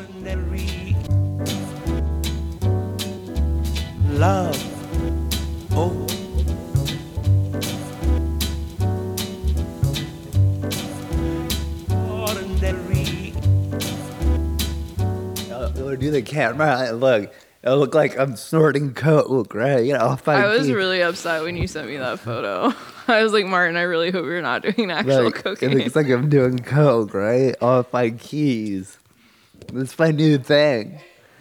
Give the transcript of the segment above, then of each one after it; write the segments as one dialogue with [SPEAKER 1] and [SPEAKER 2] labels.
[SPEAKER 1] ordinary love. Oh. Ordinary.
[SPEAKER 2] Uh, do the camera and look. It look like I'm snorting coke, right? You know, I,
[SPEAKER 3] I was
[SPEAKER 2] keep-
[SPEAKER 3] really upset when you sent me that photo. I was like, Martin, I really hope you're not doing actual
[SPEAKER 2] like,
[SPEAKER 3] cocaine.
[SPEAKER 2] It looks like I'm doing coke, right? Off my keys. That's my new thing.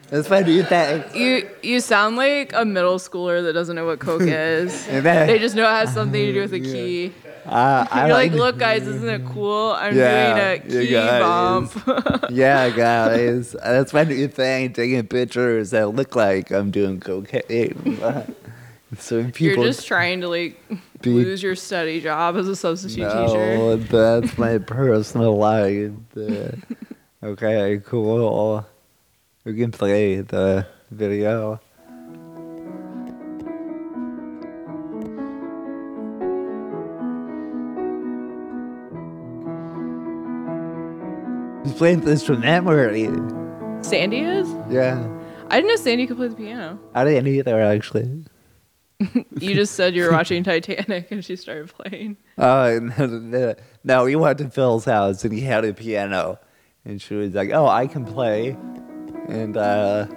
[SPEAKER 2] That's my new thing.
[SPEAKER 3] You you sound like a middle schooler that doesn't know what coke is. They just know it has something to do with a key.
[SPEAKER 2] Uh, I
[SPEAKER 3] You're like,
[SPEAKER 2] like,
[SPEAKER 3] look, guys, isn't it cool? I'm
[SPEAKER 2] Yeah,
[SPEAKER 3] doing a key bump.
[SPEAKER 2] yeah, guys. That's my new thing. Taking pictures that look like I'm doing cocaine. so people.
[SPEAKER 3] You're just trying to like
[SPEAKER 2] Be-
[SPEAKER 3] lose your study job as a substitute teacher.
[SPEAKER 2] No, that's my personal life. Uh, okay, cool. We can play the video. He's playing this from memory.
[SPEAKER 3] Sandy is?
[SPEAKER 2] Yeah,
[SPEAKER 3] I didn't know Sandy could play the piano.
[SPEAKER 2] I didn't either actually.
[SPEAKER 3] You just said you were watching Titanic and she started playing.
[SPEAKER 2] Oh, no, no, no, we went to Phil's house and he had a piano. And she was like, oh, I can play. And, uh,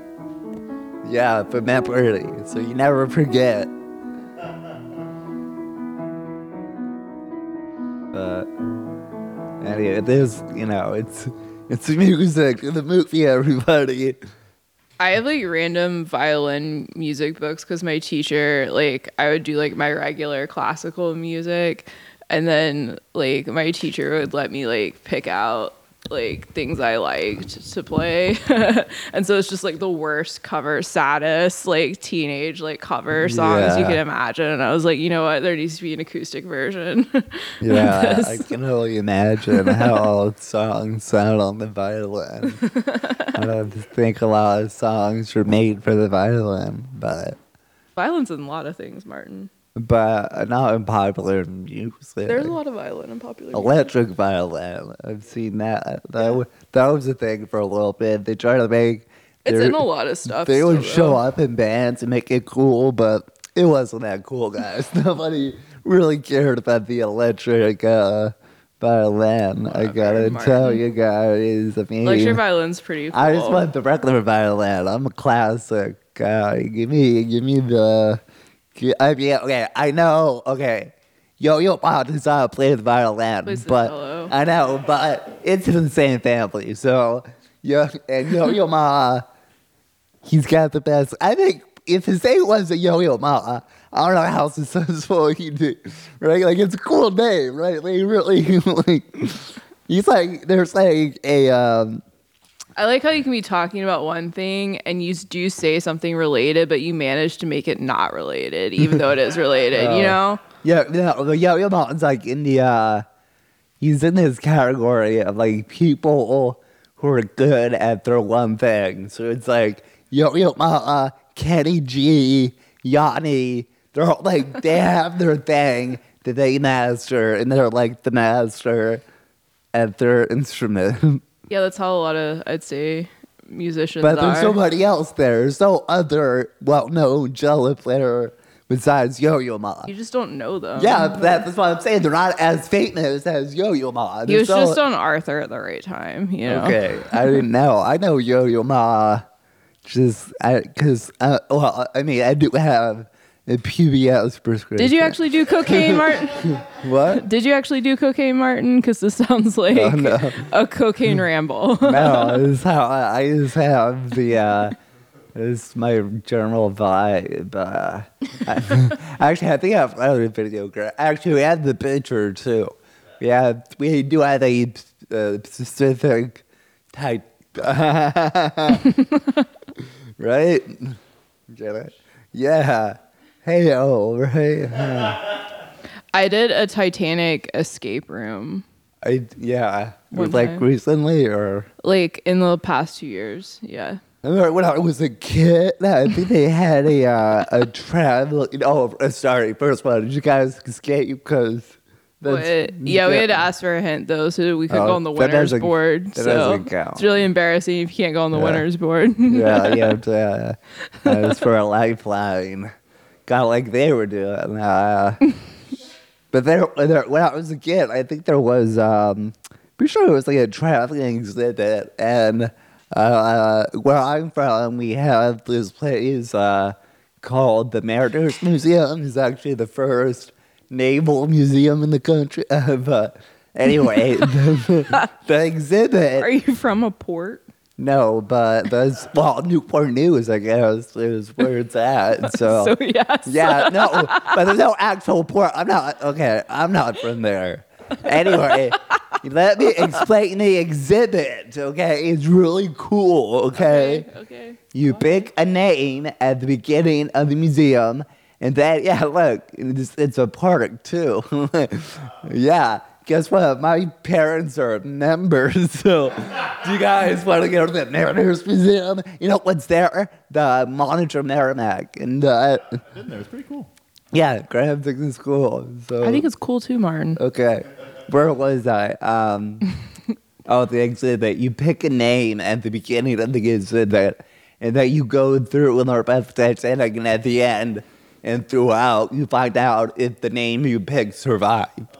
[SPEAKER 2] yeah, but Matt Birdie, so you never forget. But, anyway, there's, you know, it's, it's music, the movie, everybody.
[SPEAKER 3] I have like random violin music books because my teacher, like, I would do like my regular classical music, and then like my teacher would let me like pick out like things I liked to play, and so it's just like the worst cover, saddest like teenage like cover songs you can imagine. And I was like, you know what, there needs to be an acoustic version.
[SPEAKER 2] Yeah. I can only imagine how all songs sound on the violin. I don't think a lot of songs are made for the violin, but
[SPEAKER 3] Violence in a lot of things, Martin.
[SPEAKER 2] But not in popular music.
[SPEAKER 3] There's a lot of violin in popular. music.
[SPEAKER 2] Electric violin. I've seen that. That, wa- that was a thing for a little bit. They try to make.
[SPEAKER 3] It's in a lot of stuff.
[SPEAKER 2] They would
[SPEAKER 3] still,
[SPEAKER 2] show
[SPEAKER 3] though.
[SPEAKER 2] up in bands and make it cool, but it wasn't that cool, guys. Nobody really cared about the electric uh, violin. I gotta
[SPEAKER 3] Martin.
[SPEAKER 2] tell you guys. I mean,
[SPEAKER 3] Electric violin's pretty cool.
[SPEAKER 2] I just want the regular violin. I'm a classic guy. Give me, give me the. I mean, okay, I know. Okay, Yo Yo Ma does not play the violin, but
[SPEAKER 3] cello.
[SPEAKER 2] I know, but it's in the same family. So Yo and Yo Yo Ma, he's got the best. I think if his name wasn't Yo Yo Ma, I don't know how successful he'd be. Right? Like it's a cool name, right? Like really, like he's like there's like a. um
[SPEAKER 3] I like how you can be talking about one thing and you do say something related, but you manage to make it not related, even though it is related.
[SPEAKER 2] Oh.
[SPEAKER 3] You know?
[SPEAKER 2] Yeah, no, but Yo Yo Mountain's like in the uh he's in this category of like people who are good at their one thing. So it's like Yo Yo Ma, Kenny G, Yanni, they're all like they have their thing that they master and they're like the master at their instrument.
[SPEAKER 3] Yeah, that's how a lot of I'd say musicians
[SPEAKER 2] but
[SPEAKER 3] are.
[SPEAKER 2] there's somebody else there. There's no other well known cello player besides Yo Yo Ma.
[SPEAKER 3] you just don't know them.
[SPEAKER 2] Yeah, that, that's what I'm saying. They're not as famous as Yo Yo Ma.
[SPEAKER 3] He
[SPEAKER 2] They're
[SPEAKER 3] was
[SPEAKER 2] so-
[SPEAKER 3] just on Arthur at the right time, you know?
[SPEAKER 2] Okay, I didn't know. I know Yo Yo Ma. Just because, uh, well, I mean, I do have a PBS prescription.
[SPEAKER 3] Did you actually do cocaine, Martin?
[SPEAKER 2] What?
[SPEAKER 3] Did you actually do cocaine, Martin? Because this sounds like
[SPEAKER 2] Oh, no.
[SPEAKER 3] a cocaine ramble.
[SPEAKER 2] No, this is how I, I just have the. uh this is my general vibe. Uh, I, actually, I think I have another video. Actually, we had the picture too. We have, we do have a uh, specific type. right? Yeah. Hey, oh, right?
[SPEAKER 3] I did a Titanic escape room
[SPEAKER 2] I, yeah.
[SPEAKER 3] One
[SPEAKER 2] like
[SPEAKER 3] time.
[SPEAKER 2] recently or.
[SPEAKER 3] like in the past two years. Yeah.
[SPEAKER 2] I remember when I was a kid, I think they had a uh, a travel. Oh, sorry. First of all, did you guys escape because
[SPEAKER 3] But, yeah, we had to ask for a hint though, so we could
[SPEAKER 2] Oh,
[SPEAKER 3] go on the winners board. so
[SPEAKER 2] doesn't count.
[SPEAKER 3] it's really embarrassing if you can't go on the
[SPEAKER 2] Yeah.
[SPEAKER 3] winners board.
[SPEAKER 2] yeah, to. Uh, that was for a lifeline. Got like they were doing. Uh, but there, there, when I was a kid, I think there was. Um, pretty sure it was like a traveling exhibit, and uh, where I'm from, we have this place uh, called the Mariners Museum. It's actually the first naval museum in the country. But anyway, the, the exhibit.
[SPEAKER 3] Are you from a port?
[SPEAKER 2] No, but that's well, Newport News, I guess, is where it's at. So,
[SPEAKER 3] So yes.
[SPEAKER 2] yeah, no, but there's no actual port. I'm not okay. I'm not from there. Anyway, let me explain the exhibit. Okay, it's really cool. Okay,
[SPEAKER 3] Okay. okay.
[SPEAKER 2] you pick a name at the beginning of the museum, and then yeah, look, it's, it's a park too. yeah. Guess what? My parents are members, so do you guys want to go to the Mariners Museum? You know what's there? The Monitor Merrimack, and uh,
[SPEAKER 4] Been there. It's pretty cool.
[SPEAKER 2] yeah, Graham thinks it's cool. So
[SPEAKER 3] I think it's cool too, Martin.
[SPEAKER 2] Okay. Where was I? Um, oh, the exhibit. You pick a name at the beginning of the exhibit, and then you go through and our best Titanic, and at the end and throughout, you find out if the name you picked survived.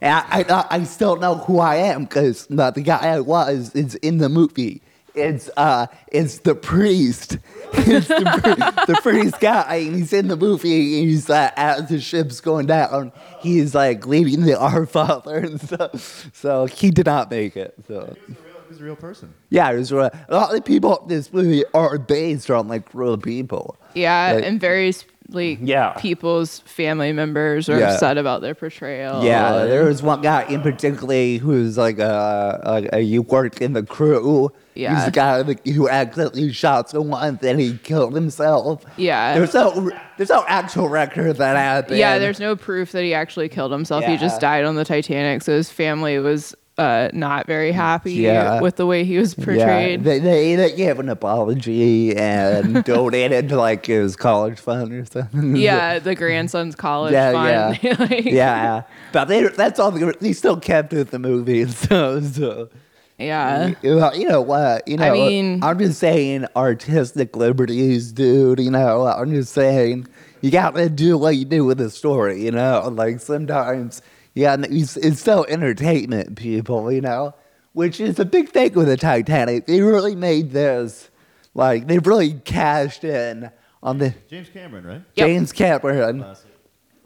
[SPEAKER 2] And I, I, I still know who I am because the guy I was is in the movie. It's uh, it's the priest. It's the, pri- the priest guy, and he's in the movie. And he's uh, as the ship's going down, he's like leading the Our Father and stuff. So he did not make it. So
[SPEAKER 4] He's a real, he's a real person.
[SPEAKER 2] yeah, it was real. a lot of the people in this movie are based on like real people.
[SPEAKER 3] Yeah,
[SPEAKER 2] Like-
[SPEAKER 3] and various like
[SPEAKER 2] Yeah.
[SPEAKER 3] people's family members are
[SPEAKER 2] Yeah.
[SPEAKER 3] upset about their portrayal.
[SPEAKER 2] Yeah,
[SPEAKER 3] and-
[SPEAKER 2] there was one guy in particular who was like a, a, a you worked in the crew.
[SPEAKER 3] Yeah.
[SPEAKER 2] he's the guy that- who accidentally shot someone, then he killed himself.
[SPEAKER 3] Yeah.
[SPEAKER 2] there's no there's no actual record of that happened.
[SPEAKER 3] Yeah, there's no proof that he actually killed himself. He just died on the Titanic, so his family was uh, not very happy
[SPEAKER 2] Yeah.
[SPEAKER 3] with the way he was portrayed.
[SPEAKER 2] Yeah, they, they they gave an apology and donated to like his college fund or something.
[SPEAKER 3] Yeah, the grandson's college
[SPEAKER 2] Yeah,
[SPEAKER 3] fund. Like,
[SPEAKER 2] yeah, but they that's all. They, they still kept it the movie, so so.
[SPEAKER 3] yeah.
[SPEAKER 2] Well, you know what? You know, I
[SPEAKER 3] mean-
[SPEAKER 2] I'm just saying artistic liberties, dude. You know, I'm just saying you gotta do what you do with the story. You know, like sometimes, yeah, it's, it's still entertainment, people. You know, which is a big thing with the Titanic. They really made this, like, they really cashed in on the
[SPEAKER 4] James Cameron, right?
[SPEAKER 3] Yep.
[SPEAKER 2] James Cameron.
[SPEAKER 4] Classic.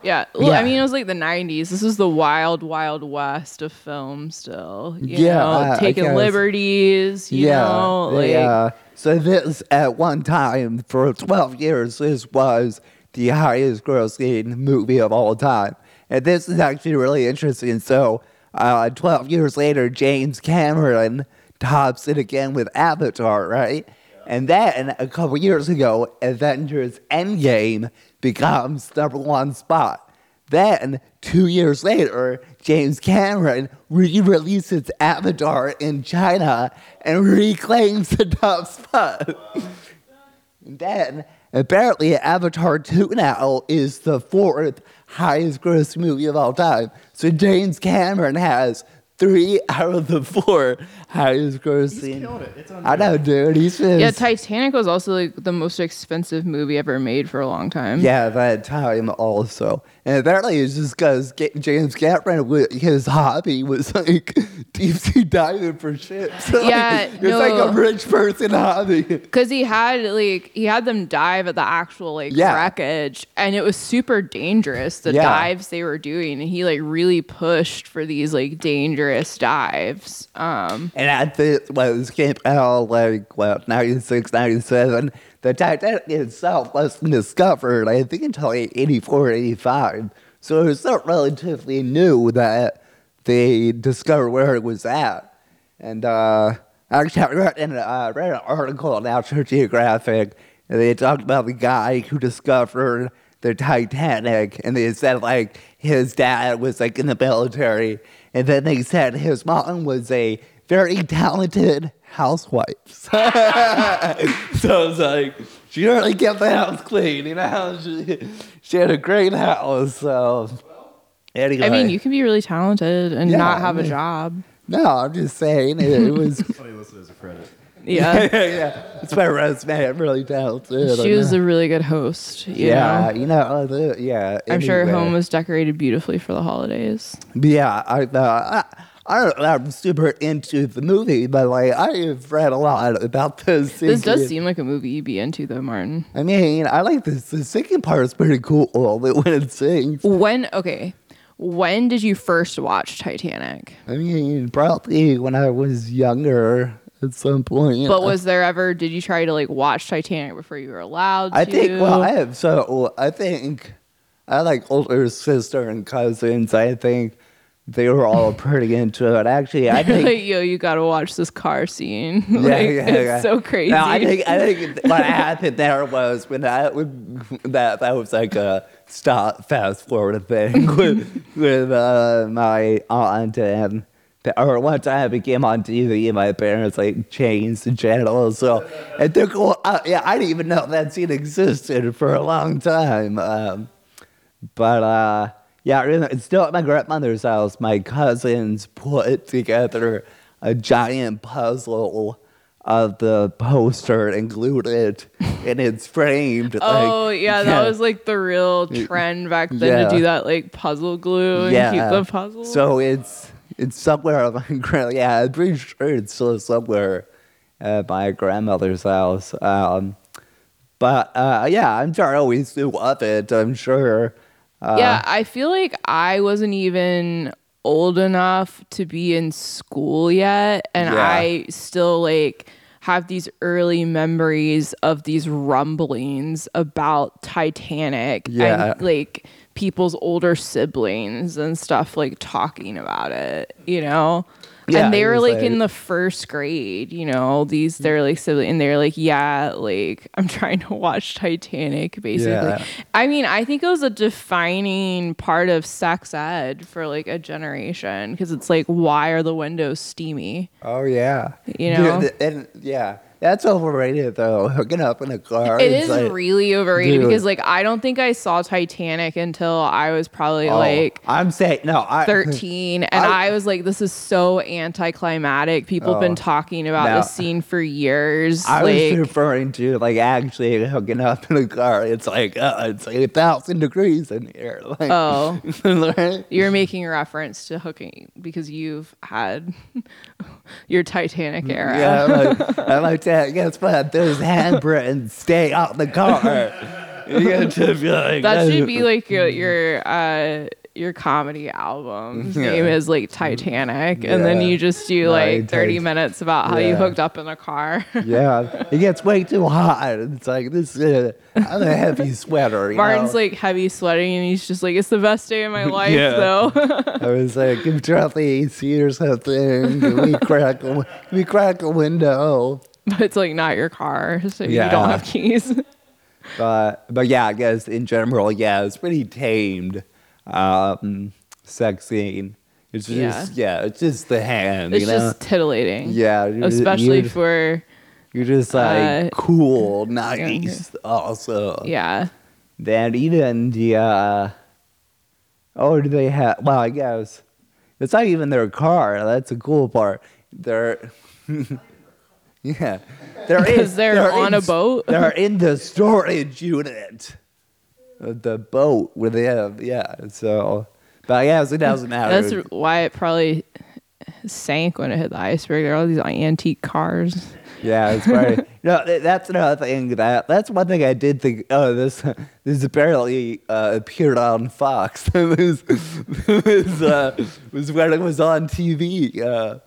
[SPEAKER 3] Yeah. Well,
[SPEAKER 2] Yeah.
[SPEAKER 3] I mean, it was like the 90s. This is the wild, wild west of film still. You
[SPEAKER 2] Yeah,
[SPEAKER 3] know,
[SPEAKER 2] I- I
[SPEAKER 3] taking liberties, you know, like,
[SPEAKER 2] they, uh, so this at one time for 12 years this was the highest grossing movie of all time and this is actually really interesting. So uh, 12 years later james cameron tops it again with avatar right? And then a couple years ago avengers endgame becomes number one spot. Then, two years later, James Cameron re releases Avatar in China and reclaims the top spot. and then, apparently, Avatar 2 now is the fourth highest gross movie of all time. So, James Cameron has three out of the four highest
[SPEAKER 4] He's
[SPEAKER 2] grossing.
[SPEAKER 4] killing it. It's
[SPEAKER 2] I know, dude. He's just.
[SPEAKER 3] yeah, Titanic was also like the most expensive movie ever made for a long time.
[SPEAKER 2] Yeah, that time also. And apparently it's just because James Cameron, his hobby was like deep sea diving for ships. Like,
[SPEAKER 3] Yeah,
[SPEAKER 2] it's like a rich person hobby.
[SPEAKER 3] Because he had like he had them dive at the actual like
[SPEAKER 2] Yeah.
[SPEAKER 3] wreckage, and it was super dangerous. The
[SPEAKER 2] Yeah.
[SPEAKER 3] dives they were doing, and he like really pushed for these like dangerous dives. Um,
[SPEAKER 2] And at this came out like, well, 96, 97. The Titanic itself wasn't discovered, I think, until like 84, 85. So it was still relatively new that they discovered where it was at. And uh, actually, I read, in, uh, read an article on National Geographic, and they talked about the guy who discovered the Titanic, and they said like his dad was like in the military, and then they said his mom was a very talented housewife. so I was like she really kept the house clean, you know. She, she had a great house, so Anyway,
[SPEAKER 3] I mean, you can be really talented and
[SPEAKER 2] Yeah,
[SPEAKER 3] not have a job.
[SPEAKER 2] No, I'm just saying it, it was.
[SPEAKER 4] Funny listed as a credit.
[SPEAKER 3] Yeah.
[SPEAKER 2] yeah, it's my resume. I'm really talented.
[SPEAKER 3] she was a really good host. You
[SPEAKER 2] yeah,
[SPEAKER 3] know?
[SPEAKER 2] you know, uh, yeah.
[SPEAKER 3] I'm sure
[SPEAKER 2] her
[SPEAKER 3] home was decorated beautifully for the holidays.
[SPEAKER 2] Yeah, I, uh, I, I don't, I'm super into the movie, but like I have read a lot about this.
[SPEAKER 3] This does seem like a movie you'd be into, though, Martin.
[SPEAKER 2] I mean, I like this. The singing part is pretty cool when it sings.
[SPEAKER 3] When, okay, when did you first watch Titanic?
[SPEAKER 2] I mean, probably when I was younger at some point.
[SPEAKER 3] But was there ever, did you try to like watch Titanic before you were allowed to?
[SPEAKER 2] I think, well, I have so, I think I like older sister and cousins. I think they were all pretty into it. Actually, I think.
[SPEAKER 3] like, yo, you gotta watch this car scene.
[SPEAKER 2] Yeah,
[SPEAKER 3] like,
[SPEAKER 2] yeah,
[SPEAKER 3] it's
[SPEAKER 2] yeah.
[SPEAKER 3] so crazy.
[SPEAKER 2] No, I think I think what happened there was when I that that was like a stop fast forward thing with with uh, my aunt and or one time it came on TV and my parents like changed the channel so it took a while, uh, yeah I didn't even know that scene existed for a long time um, but uh, yeah, really, it's still at my grandmother's house. My cousins put together a giant puzzle of the poster and glued it, and it's framed.
[SPEAKER 3] Oh
[SPEAKER 2] like,
[SPEAKER 3] yeah, that was like the real trend back then
[SPEAKER 2] Yeah.
[SPEAKER 3] to do that like puzzle glue and keep the puzzle.
[SPEAKER 2] So it's it's somewhere. at my gra- Yeah, I'm pretty sure it's still somewhere at my grandmother's house. Um, but uh, yeah, I'm sure I always do love it. I'm sure. Uh,
[SPEAKER 3] yeah, I feel like I wasn't even old enough to be in school yet, and
[SPEAKER 2] Yeah.
[SPEAKER 3] I still like have these early memories of these rumblings about Titanic
[SPEAKER 2] Yeah.
[SPEAKER 3] and like people's older siblings and stuff like talking about it, you know?
[SPEAKER 2] Yeah,
[SPEAKER 3] and they
[SPEAKER 2] it
[SPEAKER 3] were like,
[SPEAKER 2] like-
[SPEAKER 3] in the first grade, you know, these they're like siblings and they're like, yeah, like I'm trying to watch Titanic basically.
[SPEAKER 2] Yeah.
[SPEAKER 3] I mean, I think it was a defining part of sex ed for like a generation because it's like, why are the windows steamy?
[SPEAKER 2] Oh yeah.
[SPEAKER 3] You know?
[SPEAKER 2] And yeah, that's overrated though. Hooking up in a car.
[SPEAKER 3] It
[SPEAKER 2] it's like-
[SPEAKER 3] really overrated
[SPEAKER 2] dude.
[SPEAKER 3] because like I don't think I saw Titanic until I was probably
[SPEAKER 2] oh,
[SPEAKER 3] like
[SPEAKER 2] I'm saying no. I
[SPEAKER 3] 13 and
[SPEAKER 2] I-
[SPEAKER 3] I, was like this is so anticlimactic people have
[SPEAKER 2] Oh,
[SPEAKER 3] been talking about
[SPEAKER 2] no.
[SPEAKER 3] this scene for years
[SPEAKER 2] I
[SPEAKER 3] like
[SPEAKER 2] was referring to like actually hooking up in a car. It's like uh, it's like a thousand degrees in here. Like,
[SPEAKER 3] oh
[SPEAKER 2] right?
[SPEAKER 3] you're making a reference to hooking because you've had your Titanic era
[SPEAKER 2] Yeah, I'm like, I'm like that. Guess what? Those handprints stay out the car. You to be like,
[SPEAKER 3] That should be like your your uh your comedy album's
[SPEAKER 2] Yeah.
[SPEAKER 3] name is like Titanic, and then you just do like thirty minutes about how you hooked up in a car.
[SPEAKER 2] yeah. It gets way too hot. It's like this. Uh, I'm a heavy sweater. You
[SPEAKER 3] Martin's
[SPEAKER 2] know?
[SPEAKER 3] like heavy sweating, and he's just like, "It's the best day of my life,
[SPEAKER 2] Yeah.
[SPEAKER 3] though."
[SPEAKER 2] I was like, "Can we drop the AC or something? Can we crack a, can we crack a window?"
[SPEAKER 3] but it's like not your car, so you don't have keys.
[SPEAKER 2] But but yeah, I guess in general, yeah, it's pretty tamed. Um, sex scene. It's just yeah, it's just the hand,
[SPEAKER 3] it's
[SPEAKER 2] you know.
[SPEAKER 3] just titillating.
[SPEAKER 2] yeah,
[SPEAKER 3] especially for
[SPEAKER 2] you're just like
[SPEAKER 3] uh,
[SPEAKER 2] cool, nice. Also,
[SPEAKER 3] yeah.
[SPEAKER 2] then even the uh, oh, do they have? Well, I guess it's not even their car. That's a cool part. They're yeah, they're in-
[SPEAKER 3] they're on
[SPEAKER 2] in-
[SPEAKER 3] a boat?
[SPEAKER 2] They're in the storage unit, the boat where they have yeah. So, but I guess it doesn't matter.
[SPEAKER 3] That's why it probably sank when it hit the iceberg. There are all these antique cars.
[SPEAKER 2] Yeah, it's probably no. th- That's another thing that that's one thing I did think. Oh, this this apparently uh, appeared on Fox. this was, uh, was when it was on TV. Uh,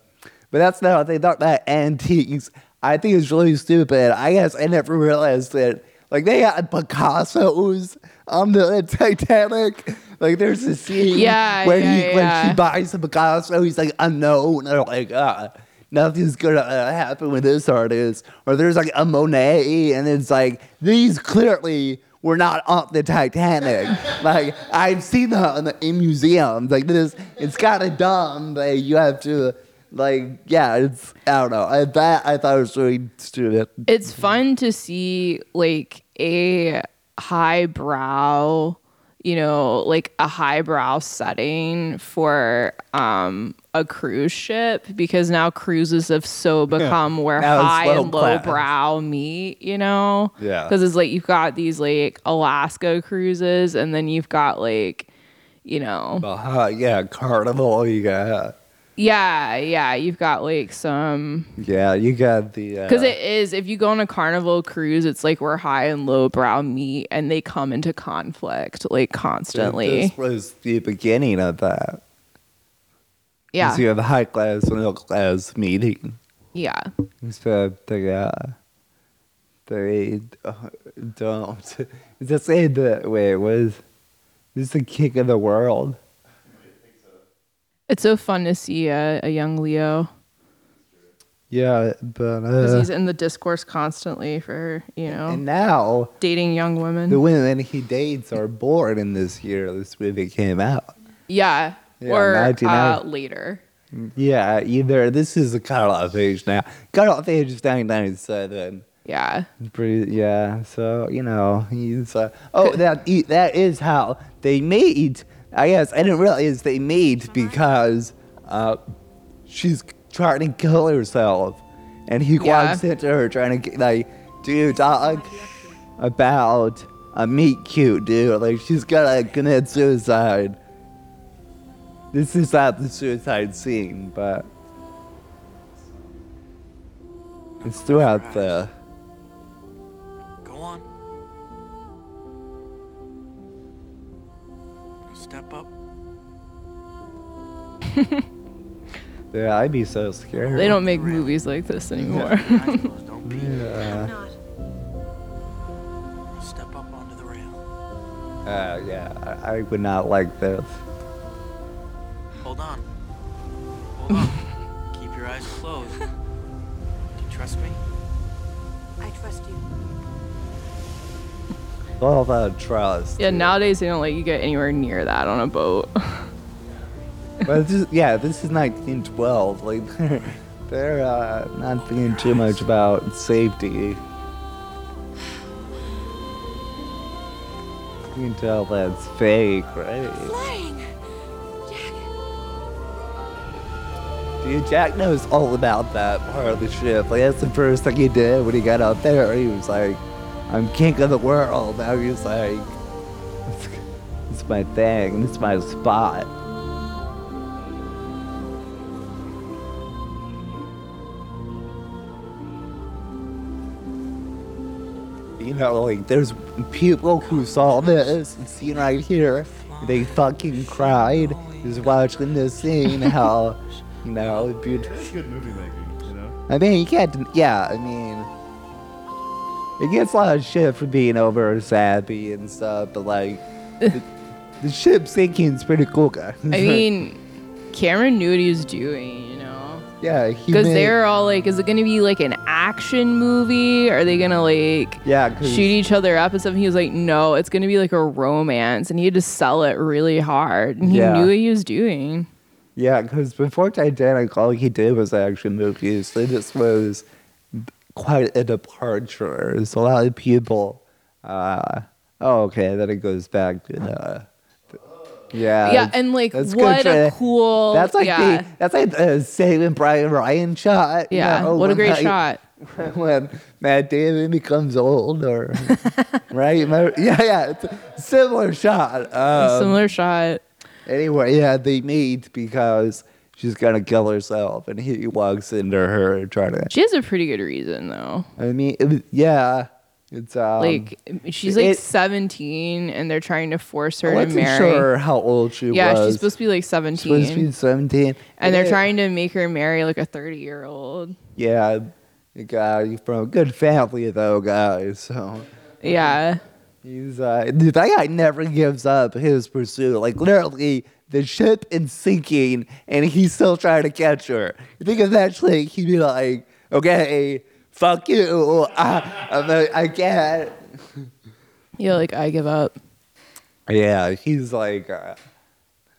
[SPEAKER 2] but that's not how they thought that antiques. I think it's really stupid. I guess I never realized that. Like they had Picasso's on the Titanic. Like there's a scene
[SPEAKER 3] Yeah,
[SPEAKER 2] when
[SPEAKER 3] yeah,
[SPEAKER 2] he when
[SPEAKER 3] yeah.
[SPEAKER 2] she buys a Picasso, he's like unknown. They're like, ah, nothing's gonna uh, happen with this artist. Or there's like a Monet, and it's like these clearly were not on the Titanic. like I've seen them in, the, in museums. Like this, it's kind of dumb that you have to. Like yeah, it's I don't know. I that I thought it was really stupid.
[SPEAKER 3] It's fun to see like a highbrow, you know, like a highbrow setting for um a cruise ship because now cruises have so become where
[SPEAKER 2] Now it's
[SPEAKER 3] high
[SPEAKER 2] low
[SPEAKER 3] and low
[SPEAKER 2] class.
[SPEAKER 3] brow meet, you know?
[SPEAKER 2] Yeah.
[SPEAKER 3] Because it's like you've got these like Alaska cruises and then you've got like, you know,
[SPEAKER 2] Uh, yeah, Carnival. You got
[SPEAKER 3] yeah, yeah, you've got like some
[SPEAKER 2] yeah, you got the uh,
[SPEAKER 3] because it is if you go on a carnival cruise, it's like we're high and low brow meet and they come into conflict like constantly.
[SPEAKER 2] This was the beginning of that.
[SPEAKER 3] Yeah,
[SPEAKER 2] you have the high class and low class meeting.
[SPEAKER 3] yeah,
[SPEAKER 2] So they, uh, they uh, don't. Just say the wait was this is the king of the world.
[SPEAKER 3] It's so fun to see a, a young Leo
[SPEAKER 2] Yeah, but
[SPEAKER 3] because
[SPEAKER 2] uh,
[SPEAKER 3] he's in the discourse constantly for you know
[SPEAKER 2] and now
[SPEAKER 3] dating young women.
[SPEAKER 2] the women he dates are born in this year. This movie came out.
[SPEAKER 3] yeah,
[SPEAKER 2] Yeah,
[SPEAKER 3] or uh, later.
[SPEAKER 2] Yeah, either this is the cutoff age now. Cutoff age is 1997.
[SPEAKER 3] Yeah,
[SPEAKER 2] Pretty, yeah. So you know he's. Uh, oh, that that is how they meet. I guess I didn't realize they meet because uh, she's trying to kill herself, and he
[SPEAKER 3] Yeah.
[SPEAKER 2] walks into her trying to like, dude, talk about a meet cute, dude. Like she's gonna commit suicide. This is not the suicide scene, but it's throughout the. Yeah, I'd be so scared.
[SPEAKER 3] they don't make movies like this anymore.
[SPEAKER 1] Eyes closed, Don't peek.
[SPEAKER 2] Yeah.
[SPEAKER 5] Not.
[SPEAKER 1] Step up onto the rail.
[SPEAKER 2] Uh, yeah, I, I would not like this.
[SPEAKER 1] Hold on. Hold on. Keep your eyes closed. Do you trust me?
[SPEAKER 5] I trust you.
[SPEAKER 2] It's all about trust.
[SPEAKER 3] yeah,
[SPEAKER 2] dude.
[SPEAKER 3] nowadays they don't let you get anywhere near that on a boat.
[SPEAKER 2] But this, yeah, this is 1912. Like they're they're uh, not thinking too much about safety. You can tell that's fake, right?
[SPEAKER 5] Flying. Jack.
[SPEAKER 2] Dude, Jack knows all about that part of the ship. Like that's the first thing he did when he got out there. He was like, "I'm king of the world." Now he's like, "It's, it's my thing. It's my spot." You know, like there's people who saw this scene right here. They fucking cried just watching this scene. How, you know, beautiful.
[SPEAKER 4] It's good movie making, you know?
[SPEAKER 2] I mean, you can't. Yeah, I mean, it gets a lot of shit for being over sappy and stuff, but like, the, the ship is pretty cool, guys.
[SPEAKER 3] I mean, Cameron knew what he was doing, you know.
[SPEAKER 2] Yeah,
[SPEAKER 3] Because
[SPEAKER 2] made-
[SPEAKER 3] they're all like, is it going to be like an action movie? Are they going to like
[SPEAKER 2] yeah,
[SPEAKER 3] shoot each other up and stuff? And he was like, no, it's going to be like a romance. And he had to sell it really hard. And he
[SPEAKER 2] Yeah.
[SPEAKER 3] knew what he was doing.
[SPEAKER 2] Yeah, because before Titanic, all he did was action movies. So this was quite a departure. There's a lot of people. Uh, oh, okay, then it goes back to the. Yeah.
[SPEAKER 3] yeah. And like,
[SPEAKER 2] that's
[SPEAKER 3] what a cool.
[SPEAKER 2] That's like
[SPEAKER 3] yeah.
[SPEAKER 2] the that's like the Saving Private Ryan shot. you
[SPEAKER 3] yeah.
[SPEAKER 2] know,
[SPEAKER 3] what a great
[SPEAKER 2] like,
[SPEAKER 3] shot.
[SPEAKER 2] When Matt Damon becomes old, or right? Yeah, yeah, it's a similar shot. Um,
[SPEAKER 3] Similar shot.
[SPEAKER 2] Anyway, yeah, they meet because she's gonna kill herself, and he walks into her trying to.
[SPEAKER 3] She has a pretty good reason, though.
[SPEAKER 2] I mean, was, yeah, it's um,
[SPEAKER 3] like, she's like
[SPEAKER 2] it-
[SPEAKER 3] 17 and they're trying to force
[SPEAKER 2] I
[SPEAKER 3] her to
[SPEAKER 2] wasn't
[SPEAKER 3] marry.
[SPEAKER 2] sure how old she
[SPEAKER 3] Yeah,
[SPEAKER 2] was.
[SPEAKER 3] Yeah, she's supposed to be like 17.
[SPEAKER 2] supposed to be seventeen,
[SPEAKER 3] and they're
[SPEAKER 2] it-
[SPEAKER 3] trying to make her marry like a 30 year old.
[SPEAKER 2] Yeah, a guy from a good family though, guys. So
[SPEAKER 3] Yeah.
[SPEAKER 2] he's uh, that guy never gives up his pursuit. Like literally, the ship is sinking, and he's still trying to catch her. You think eventually he'd be like, "Okay, fuck you, I, I'm a, I can't."
[SPEAKER 3] Yeah, like I give up.
[SPEAKER 2] Yeah, he's like, uh,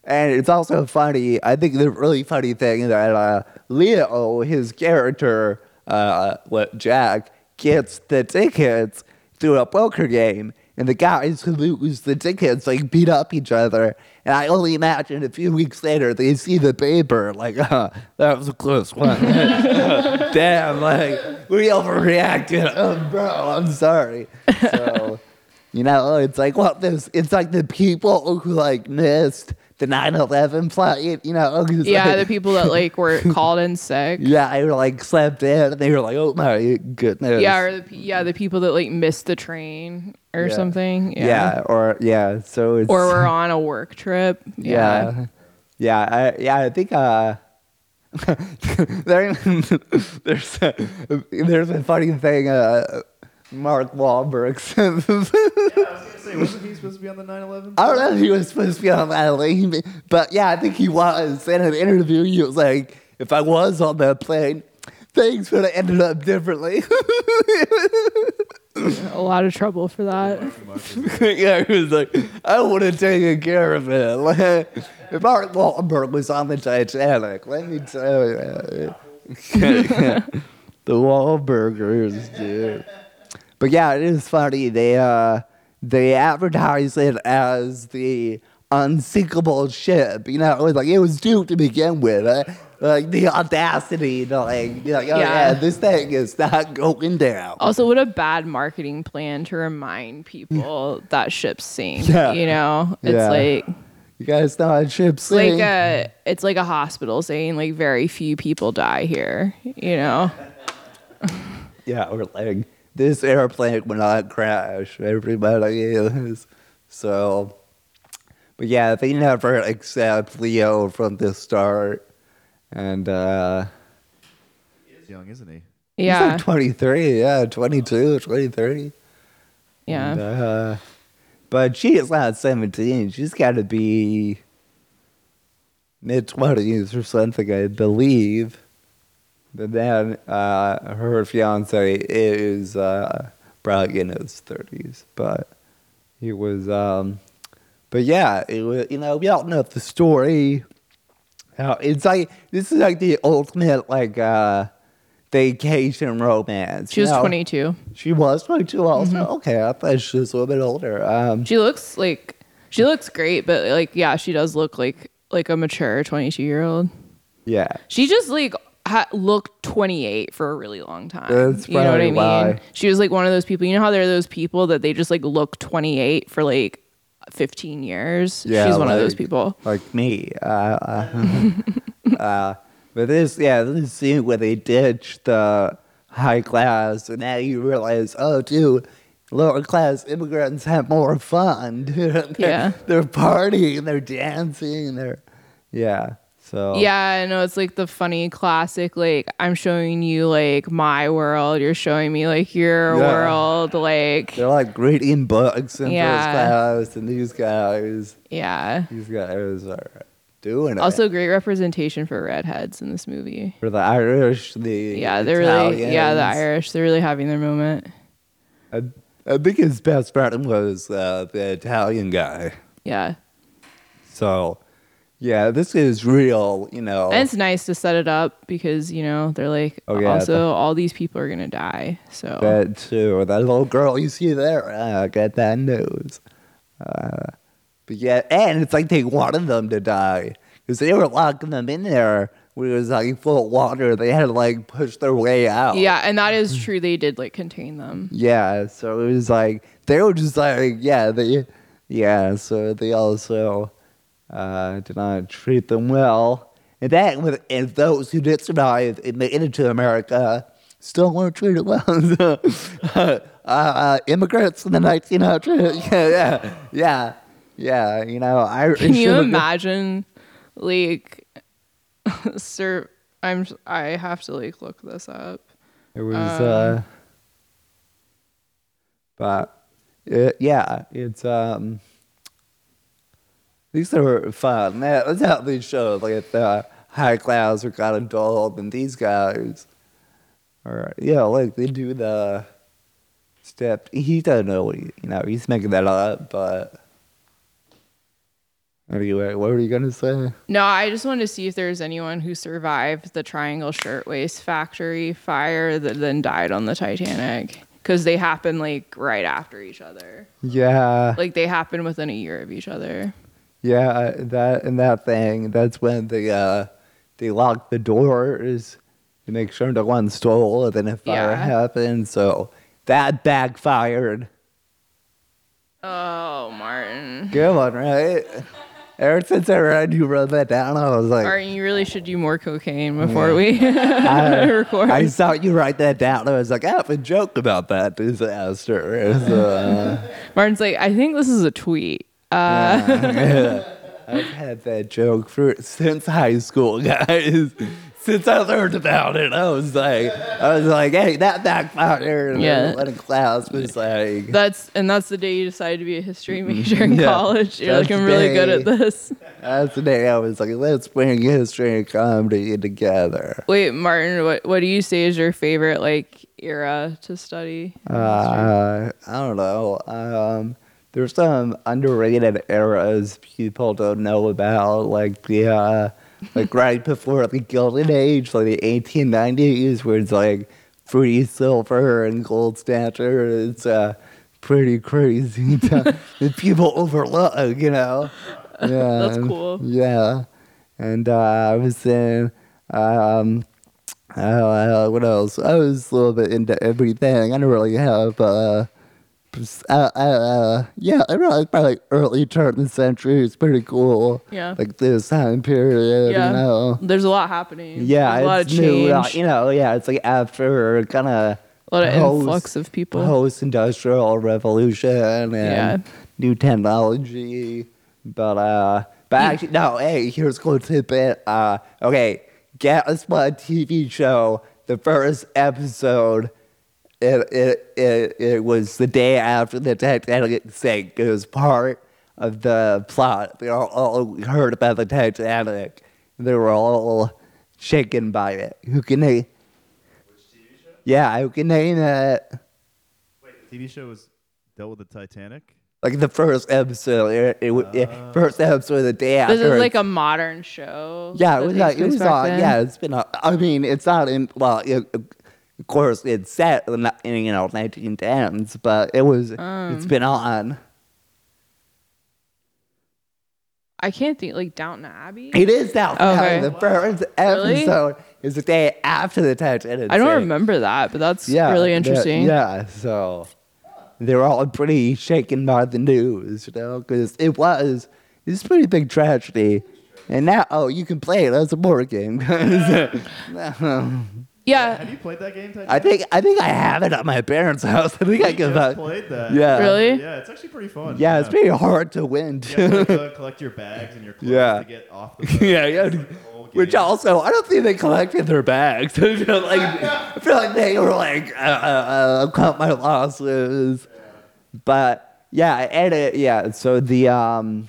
[SPEAKER 2] and it's also funny. I think the really funny thing is that uh, Leo, his character, uh, Jack gets the tickets through a poker game, and the guys who lose the tickets like beat up each other. And I only imagine a few weeks later they see the paper like, uh, that was a close one. Damn, like we overreacted. Oh, bro, I'm sorry. So, you know, it's like what this. It's like the people who like missed the 9/11 flight. You know.
[SPEAKER 3] Yeah,
[SPEAKER 2] like,
[SPEAKER 3] the people that like were called in sick.
[SPEAKER 2] yeah, they were like slept in, and they were like, "Oh my goodness."
[SPEAKER 3] Yeah, or the yeah the people that like missed the train or
[SPEAKER 2] Yeah.
[SPEAKER 3] something.
[SPEAKER 2] yeah.
[SPEAKER 3] Yeah.
[SPEAKER 2] or yeah. So it's
[SPEAKER 3] Or we're on a work trip.
[SPEAKER 2] yeah, yeah, I, yeah. I think uh, there, there's a, there's a funny thing. Uh, Mark Wahlberg says.
[SPEAKER 4] I was gonna say, wasn't he supposed to be on the 9/11?
[SPEAKER 2] I don't know if he was supposed to be on that plane, but yeah, I think he was. In an interview, he was like, "If I was on that plane, things would have ended up differently."
[SPEAKER 3] A lot of trouble for that.
[SPEAKER 2] yeah, he was like, "I would have taken care of it." Like, if Mark Wahlberg was on the Titanic, let me tell you, the Wahlburgers, dude. But yeah, it is funny. They uh, they advertise it as the unsinkable ship. You know, it was like it was doomed to begin with. Uh, like the audacity to like, like, oh yeah.
[SPEAKER 3] Yeah.
[SPEAKER 2] this thing is not going down.
[SPEAKER 3] Also, what a bad marketing plan to remind people that ships sink.
[SPEAKER 2] Yeah.
[SPEAKER 3] You know, it's
[SPEAKER 2] Yeah.
[SPEAKER 3] like
[SPEAKER 2] You guys know how ships
[SPEAKER 3] like a it's like a hospital saying like very few people die here. You know.
[SPEAKER 2] Yeah, or like this airplane will not crash. Everybody is. So, but yeah, they never accept Leo from the start. And uh,
[SPEAKER 4] He's young, isn't he?
[SPEAKER 2] he's
[SPEAKER 3] Yeah.
[SPEAKER 2] like 23, yeah, 22, 23.
[SPEAKER 3] yeah.
[SPEAKER 2] And, uh, but she is not 17. She's got to be mid 20s or something, I believe. But then uh, her fiance is uh, probably in his 30s. But he was, um, but yeah, it was, you know, we all know the story. How it's like, this is like the ultimate, like, uh, vacation romance.
[SPEAKER 3] She
[SPEAKER 2] you
[SPEAKER 3] was
[SPEAKER 2] know?
[SPEAKER 3] 22.
[SPEAKER 2] She was 22 also? Okay, I thought she was a little bit older. Um,
[SPEAKER 3] She looks like she looks great, but like yeah, she does look like like a mature 22 year old.
[SPEAKER 2] yeah.
[SPEAKER 3] She just like ha- looked 28 for a really long time.
[SPEAKER 2] That's
[SPEAKER 3] you know what I mean?
[SPEAKER 2] why.
[SPEAKER 3] She was like one of those people. You know how there are those people that they just like look 28 for like 15 years.
[SPEAKER 2] Yeah,
[SPEAKER 3] She's one of those people.
[SPEAKER 2] Like me. Uh, uh, uh, but this, yeah, this scene where they ditch the high class, and now you realize, oh, dude, lower class immigrants have more fun. Dude. They're,
[SPEAKER 3] Yeah.
[SPEAKER 2] They're partying, they're dancing, they're, yeah.
[SPEAKER 3] Yeah, I know it's like the funny classic like I'm showing you like my world, you're showing me like your
[SPEAKER 2] Yeah.
[SPEAKER 3] world like
[SPEAKER 2] they're like reading books in
[SPEAKER 3] Yeah.
[SPEAKER 2] first class, and these guys,
[SPEAKER 3] yeah.
[SPEAKER 2] these guys are doing it.
[SPEAKER 3] Also great representation for redheads in this movie.
[SPEAKER 2] for the Irish, the
[SPEAKER 3] Yeah, they're really yeah, the Irish, they're really having their moment.
[SPEAKER 2] I, I think his best friend was uh, the Italian guy.
[SPEAKER 3] Yeah.
[SPEAKER 2] So, yeah, this is real, you know.
[SPEAKER 3] And it's nice to set it up because, you know, they're like
[SPEAKER 2] Oh, yeah,
[SPEAKER 3] also all these people are gonna die. So
[SPEAKER 2] that too. That little girl you see there, uh, got that news. Uh, but yeah, and it's like they wanted them to die because they were locking them in there when it was like full of water. They had to like push their way out.
[SPEAKER 3] Yeah, and that is true. They did like contain them.
[SPEAKER 2] Yeah, so it was like they were just like yeah they yeah so they also uh, did not treat them well, and with and those who did survive and made it to America still weren't treated well. uh, uh, immigrants in the 1900s, yeah, yeah, yeah, yeah. You know, I
[SPEAKER 3] Can you imagine like sir I'm I have to like look this up.
[SPEAKER 2] It was, uh, but uh, yeah, it's um. These are fun. That- That's how they show like the high class are kind of dull, and these guys are yeah, like they do the step. He doesn't know what he, you know. He's making that up, but anyway, what were you gonna say?
[SPEAKER 3] No, I just wanted to see if there's anyone who survived the Triangle Shirtwaist Factory fire that then died on the Titanic. because they happen like right after each other.
[SPEAKER 2] Yeah.
[SPEAKER 3] Like they happen within a year of each other.
[SPEAKER 2] Yeah, that and that thing. That's when they uh they lock the doors to make sure no one stole, and then a fire
[SPEAKER 3] Yeah.
[SPEAKER 2] happened. So that backfired.
[SPEAKER 3] Oh, Martin.
[SPEAKER 2] Good one, right? Ever since I read you wrote that down, I was like,
[SPEAKER 3] Martin, you really should do more cocaine before we
[SPEAKER 2] I,
[SPEAKER 3] record.
[SPEAKER 2] I saw you write that down. I was like, I have a joke about that disaster. Uh,
[SPEAKER 3] Martin's like, I think this is a tweet. Uh,
[SPEAKER 2] I've had that joke for since high school, guys. Since I learned about it, I was like, I was like, hey, that backfired.
[SPEAKER 3] Yeah.
[SPEAKER 2] in class was like,
[SPEAKER 3] that's and that's the day you decided to be a history major in
[SPEAKER 2] Yeah.
[SPEAKER 3] college. You're like, I'm really good at this.
[SPEAKER 2] that's the day I was like, let's bring history and comedy together.
[SPEAKER 3] Wait, Martin, what what do you say is your favorite like era to study?
[SPEAKER 2] Uh, I don't know. Um, there's some underrated eras people don't know about, like the uh, like right before the Gilded Age, like the 1890s, where it's like free silver and gold standard. It's uh, pretty crazy that people overlook, you know. Yeah,
[SPEAKER 3] That's cool.
[SPEAKER 2] Yeah, and uh, I was in. Um, uh, what else? I was a little bit into everything. I don't really have. Uh, uh, uh, uh, yeah, I really probably like early turn of the century. It's pretty cool.
[SPEAKER 3] Yeah.
[SPEAKER 2] Like this time period.
[SPEAKER 3] Yeah.
[SPEAKER 2] You know.
[SPEAKER 3] There's a lot happening.
[SPEAKER 2] Yeah,
[SPEAKER 3] There's a lot of
[SPEAKER 2] new. uh,
[SPEAKER 3] change.
[SPEAKER 2] you know, yeah, it's like after kind of
[SPEAKER 3] a lot of
[SPEAKER 2] post-
[SPEAKER 3] influx of people.
[SPEAKER 2] post-industrial revolution and
[SPEAKER 3] Yeah.
[SPEAKER 2] new technology. But uh, but actually, no. Hey, here's a cool tidbit. Uh, okay, guess what a TV show? The first episode. It it it it was the day after the Titanic sank. It was part of the plot. They all, all heard about the Titanic. They were all shaken by it. Who can name? Yeah, who can name it?
[SPEAKER 4] Wait, the TV show was dealt with the Titanic.
[SPEAKER 2] Like the first episode, it, it, w- it- oh. first episode of the day after.
[SPEAKER 3] This is like a modern show.
[SPEAKER 2] yeah, it was
[SPEAKER 3] takes
[SPEAKER 2] like it was on.
[SPEAKER 3] then.
[SPEAKER 2] Yeah, it's been. a- I mean, it's not in. Well, it, of course, it's set in, the- you know 1910s, but it was.
[SPEAKER 3] Um.
[SPEAKER 2] it's been on.
[SPEAKER 3] I can't think like Downton Abbey.
[SPEAKER 2] It is now.
[SPEAKER 3] Okay.
[SPEAKER 2] The first
[SPEAKER 3] Really?
[SPEAKER 2] episode is the day after the Titanic.
[SPEAKER 3] I don't remember that, but that's
[SPEAKER 2] Yeah,
[SPEAKER 3] really interesting.
[SPEAKER 2] Yeah, so they were all pretty shaken by the news, you know, because it was it's a pretty big tragedy. And now, oh, you can play it as a board game.
[SPEAKER 3] Yeah.
[SPEAKER 4] Have you played that game? Titanic?
[SPEAKER 2] I think I think I have it at my parents' house. I think I
[SPEAKER 4] I
[SPEAKER 2] can.
[SPEAKER 4] just played that.
[SPEAKER 2] yeah.
[SPEAKER 3] Really?
[SPEAKER 4] Yeah, it's actually pretty fun.
[SPEAKER 2] yeah, it's pretty hard to win.
[SPEAKER 4] You have to like,
[SPEAKER 2] Too.
[SPEAKER 4] go collect your bags and your clothes
[SPEAKER 2] Yeah.
[SPEAKER 4] to get off the boat.
[SPEAKER 2] yeah, yeah.
[SPEAKER 4] The whole
[SPEAKER 2] Which
[SPEAKER 4] game.
[SPEAKER 2] also, I don't think they collected their bags. I feel like I feel like they were like, uh, uh, uh, cut my losses. But yeah, and it, yeah. So the um,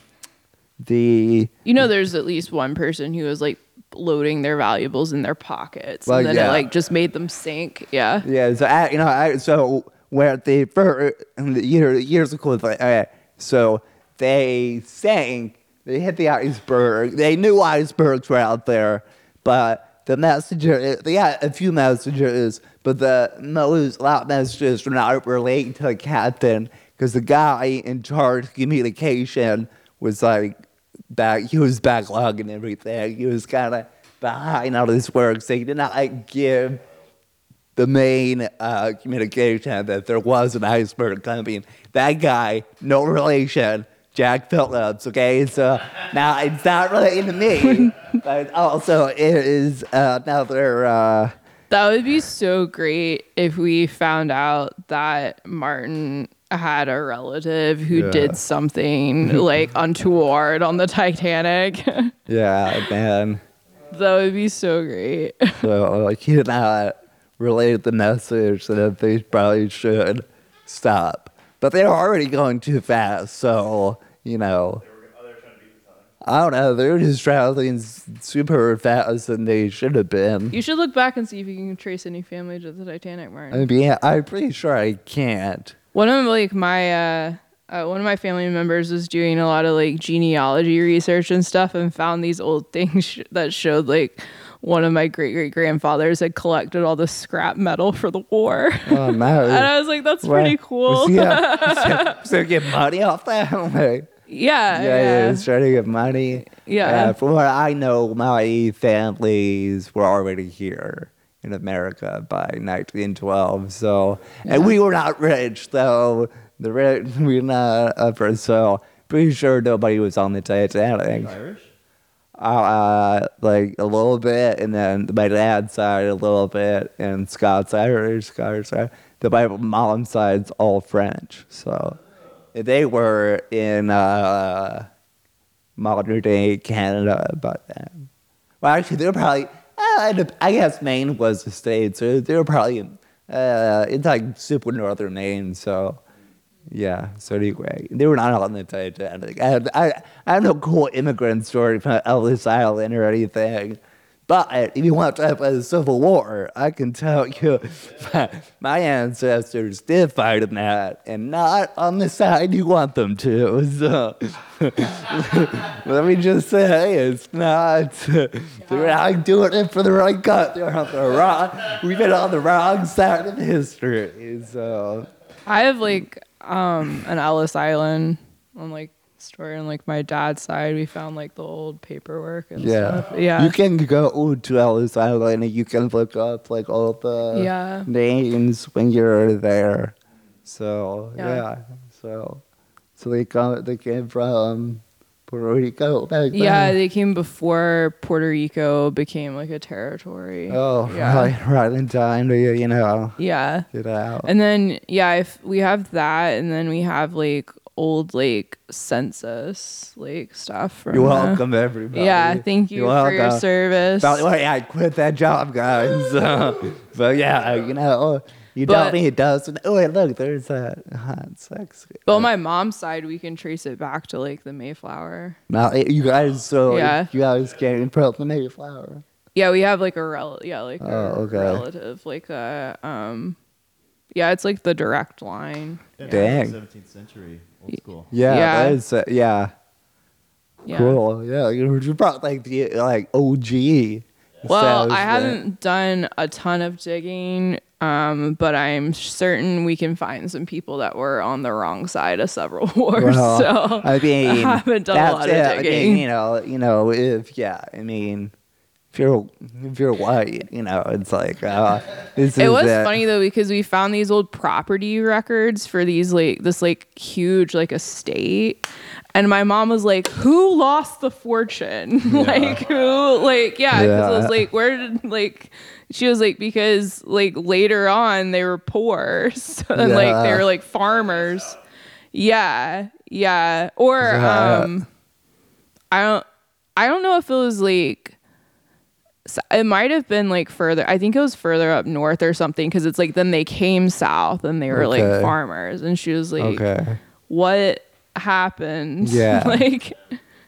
[SPEAKER 2] the
[SPEAKER 3] You know, there's at least one person who was like loading their valuables in their pockets,
[SPEAKER 2] Well,
[SPEAKER 3] and then
[SPEAKER 2] yeah.
[SPEAKER 3] it like just made them sink. Yeah.
[SPEAKER 2] Yeah, so I, you know, I, so where the first the year years ago, like, uh, so they sank, they hit the iceberg. They knew icebergs were out there, but the messenger, they had a few messages, but the most loud messages were not relating to the captain because the guy in charge of communication was like back. He was backlogging everything. He was kind of behind on his work, so he did not like, give the main uh, communication that there was an iceberg coming. That guy, no relation, Jack Phillips. Okay, so now it's not related to me, but also it is uh, another. Uh,
[SPEAKER 3] That would be so great if we found out that Martin had a relative who
[SPEAKER 2] Yeah.
[SPEAKER 3] did something like untoward on the Titanic.
[SPEAKER 2] yeah, man.
[SPEAKER 3] that would be so great.
[SPEAKER 2] So like he did not relate the message that they probably should stop, but they're already going too fast. So you know. I don't know. They're just traveling super fast than they should have been.
[SPEAKER 3] You should look back and see if you can trace any family to the Titanic, Martin.
[SPEAKER 2] I mean, yeah, I'm pretty sure I can't.
[SPEAKER 3] One of like my uh, uh, one of my family members was doing a lot of like genealogy research and stuff, and found these old things sh- that showed like one of my great great grandfathers had collected all the scrap metal for the war.
[SPEAKER 2] Oh no.
[SPEAKER 3] and I was like, that's pretty cool.
[SPEAKER 2] Yeah. so, so get money off that? Like,
[SPEAKER 3] yeah,
[SPEAKER 2] yeah,
[SPEAKER 3] yeah,
[SPEAKER 2] it's trying to get money.
[SPEAKER 3] Yeah.
[SPEAKER 2] Uh, from what I know, my families were already here in America by 1912. So, and we were not rich, though. The rich, we were not upper. So, pretty sure nobody was on the Titanic.
[SPEAKER 4] Irish?
[SPEAKER 2] Uh, like a little bit, and then my dad's side a little bit, and Scots Irish, Scots Irish. The my mom's side's all French, so they were in uh, modern day Canada by then. Well, actually, they were probably. Uh, I guess Maine was the state, so they were probably uh, it's like super northern Maine, so. Yeah. So anyway, they were not on the Titanic. I had, I, I have no cool immigrant story from Ellis Island or anything. But if you want to talk about the Civil War, I can tell you my ancestors did fight in that, and not on the side you want them to. So let me just say, it's not. They're not doing it for the right cut. They're on the wrong. We've been on the wrong side of history. So.
[SPEAKER 3] I have like um an Ellis Island on like story on like my dad's side. We found like the old paperwork and
[SPEAKER 2] Yeah.
[SPEAKER 3] stuff. Yeah.
[SPEAKER 2] You can go oh, to Ellis Island and you can look up like all the
[SPEAKER 3] Yeah.
[SPEAKER 2] names when you're there. So
[SPEAKER 3] Yeah.
[SPEAKER 2] yeah. So so they come they came from Puerto Rico
[SPEAKER 3] yeah, they came before Puerto Rico became like a territory.
[SPEAKER 2] Oh,
[SPEAKER 3] yeah.
[SPEAKER 2] right, right in time to you know
[SPEAKER 3] Yeah.
[SPEAKER 2] get out.
[SPEAKER 3] And then yeah, if we have that and then we have like old like census like stuff from
[SPEAKER 2] You're
[SPEAKER 3] the-
[SPEAKER 2] welcome, everybody.
[SPEAKER 3] Yeah, thank you
[SPEAKER 2] You're
[SPEAKER 3] for your service.
[SPEAKER 2] By the way, I quit that job, guys. So, but yeah, uh, you know, oh, you
[SPEAKER 3] But-
[SPEAKER 2] don't need does. Oh, wait, look, there's a hot sex.
[SPEAKER 3] But on my mom's side, we can trace it back to like the Mayflower.
[SPEAKER 2] Now eh, you guys, so eh,
[SPEAKER 3] Yeah.
[SPEAKER 2] you guys came from the Mayflower.
[SPEAKER 3] Yeah, we have like a rel yeah, like a
[SPEAKER 2] Oh, okay.
[SPEAKER 3] relative, like a um, yeah, it's like the direct line.
[SPEAKER 4] Yeah,
[SPEAKER 2] Dang.
[SPEAKER 4] 17th century, old school.
[SPEAKER 2] Yeah,
[SPEAKER 3] Yeah.
[SPEAKER 2] that is, uh, yeah,
[SPEAKER 3] Yeah.
[SPEAKER 2] cool. Yeah, you you brought like the like OG.
[SPEAKER 3] Well, I
[SPEAKER 2] there.
[SPEAKER 3] haven't done a ton of digging, um, but I'm certain we can find some people that were on the wrong side of several wars.
[SPEAKER 2] Well,
[SPEAKER 3] so
[SPEAKER 2] I mean, I
[SPEAKER 3] haven't done a lot of
[SPEAKER 2] it. I mean,
[SPEAKER 3] digging.
[SPEAKER 2] you know, you know, if yeah, I mean, if you're if you're white, you know, it's like uh, this
[SPEAKER 3] it was funny though because we found these old property records for these like this like huge like estate. And my mom was like who lost the fortune? Like who like yeah because i was like where did like she was like because like later on they were poor. So and like they were like farmers. Yeah yeah. Or
[SPEAKER 2] Yeah.
[SPEAKER 3] um i don't i don't know if it was like s- it might have been like further i think it was further up north or something because it's like then they came south and they were like farmers and she was like
[SPEAKER 2] Okay.
[SPEAKER 3] what happened
[SPEAKER 2] Yeah.
[SPEAKER 3] like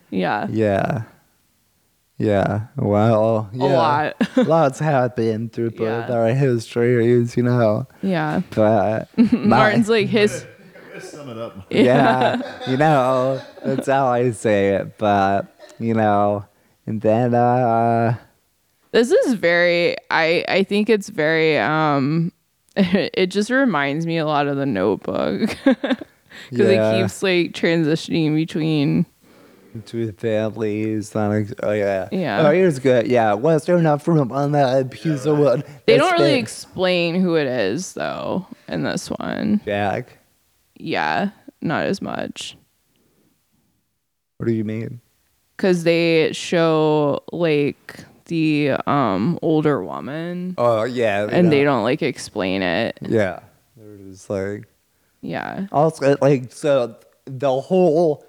[SPEAKER 3] yeah
[SPEAKER 2] Yeah. Yeah. Well.
[SPEAKER 3] a
[SPEAKER 2] Yeah.
[SPEAKER 3] lot
[SPEAKER 2] Lots happened through both
[SPEAKER 3] Yeah.
[SPEAKER 2] our histories, you know.
[SPEAKER 3] yeah
[SPEAKER 2] But
[SPEAKER 3] martin's like his
[SPEAKER 4] Sum it up.
[SPEAKER 2] yeah, you know, that's how I say it. But you know, and then uh,
[SPEAKER 3] this is very i i think it's very um it just reminds me a lot of the notebook because
[SPEAKER 2] Yeah.
[SPEAKER 3] it keeps like transitioning between
[SPEAKER 2] to families, like, oh yeah,
[SPEAKER 3] Yeah.
[SPEAKER 2] Oh, here's good. Yeah, was there enough room on that piece of wood?
[SPEAKER 3] they don't really explain who it is though in this one
[SPEAKER 2] Jack.
[SPEAKER 3] yeah not as much
[SPEAKER 2] What do you mean?
[SPEAKER 3] because they show like the um older woman.
[SPEAKER 2] Oh yeah,
[SPEAKER 3] and they don't like explain it.
[SPEAKER 2] Yeah, they're just like
[SPEAKER 3] yeah.
[SPEAKER 2] Also like so the whole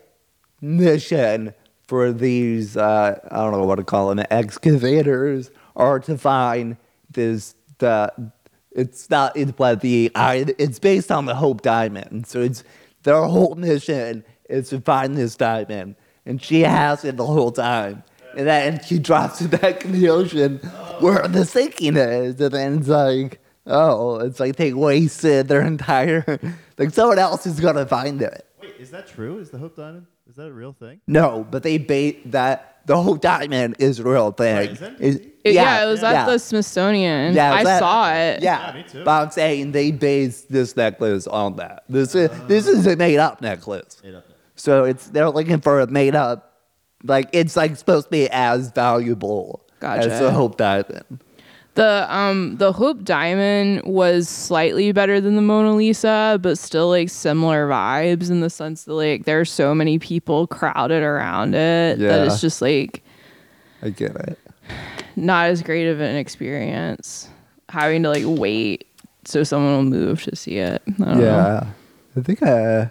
[SPEAKER 2] mission for these uh I don't know what to call them excavators are to find this the it's not it's but the I it's based on the Hope Diamond. So it's their whole mission is to find this diamond. And she has it the whole time and then she drops it back in the ocean where the sinking is and then it's like oh it's like they wasted their entire like someone else is gonna find it
[SPEAKER 4] Wait, is that true? Is the Hope Diamond Is that a real thing?
[SPEAKER 2] No, but they bait that the whole diamond is a real thing.
[SPEAKER 4] Wait, is it?
[SPEAKER 2] Is-
[SPEAKER 3] It- yeah, it was at the Smithsonian.
[SPEAKER 2] Yeah,
[SPEAKER 3] I
[SPEAKER 2] that-
[SPEAKER 3] saw it.
[SPEAKER 2] Yeah,
[SPEAKER 4] Yeah, me too.
[SPEAKER 2] but I'm saying they based this necklace on that. This is this is a made up necklace.
[SPEAKER 4] Made up.
[SPEAKER 2] So it's they're looking for a made up, like it's like supposed to be as valuable as
[SPEAKER 3] Gotcha.
[SPEAKER 2] the Hope Diamond.
[SPEAKER 3] The um the Hope Diamond was slightly better than the Mona Lisa, but still like similar vibes in the sense that like there's so many people crowded around it that it's just like
[SPEAKER 2] I get it.
[SPEAKER 3] not as great of an experience having to like wait so someone will move to see it. I don't know.
[SPEAKER 2] Yeah, I think I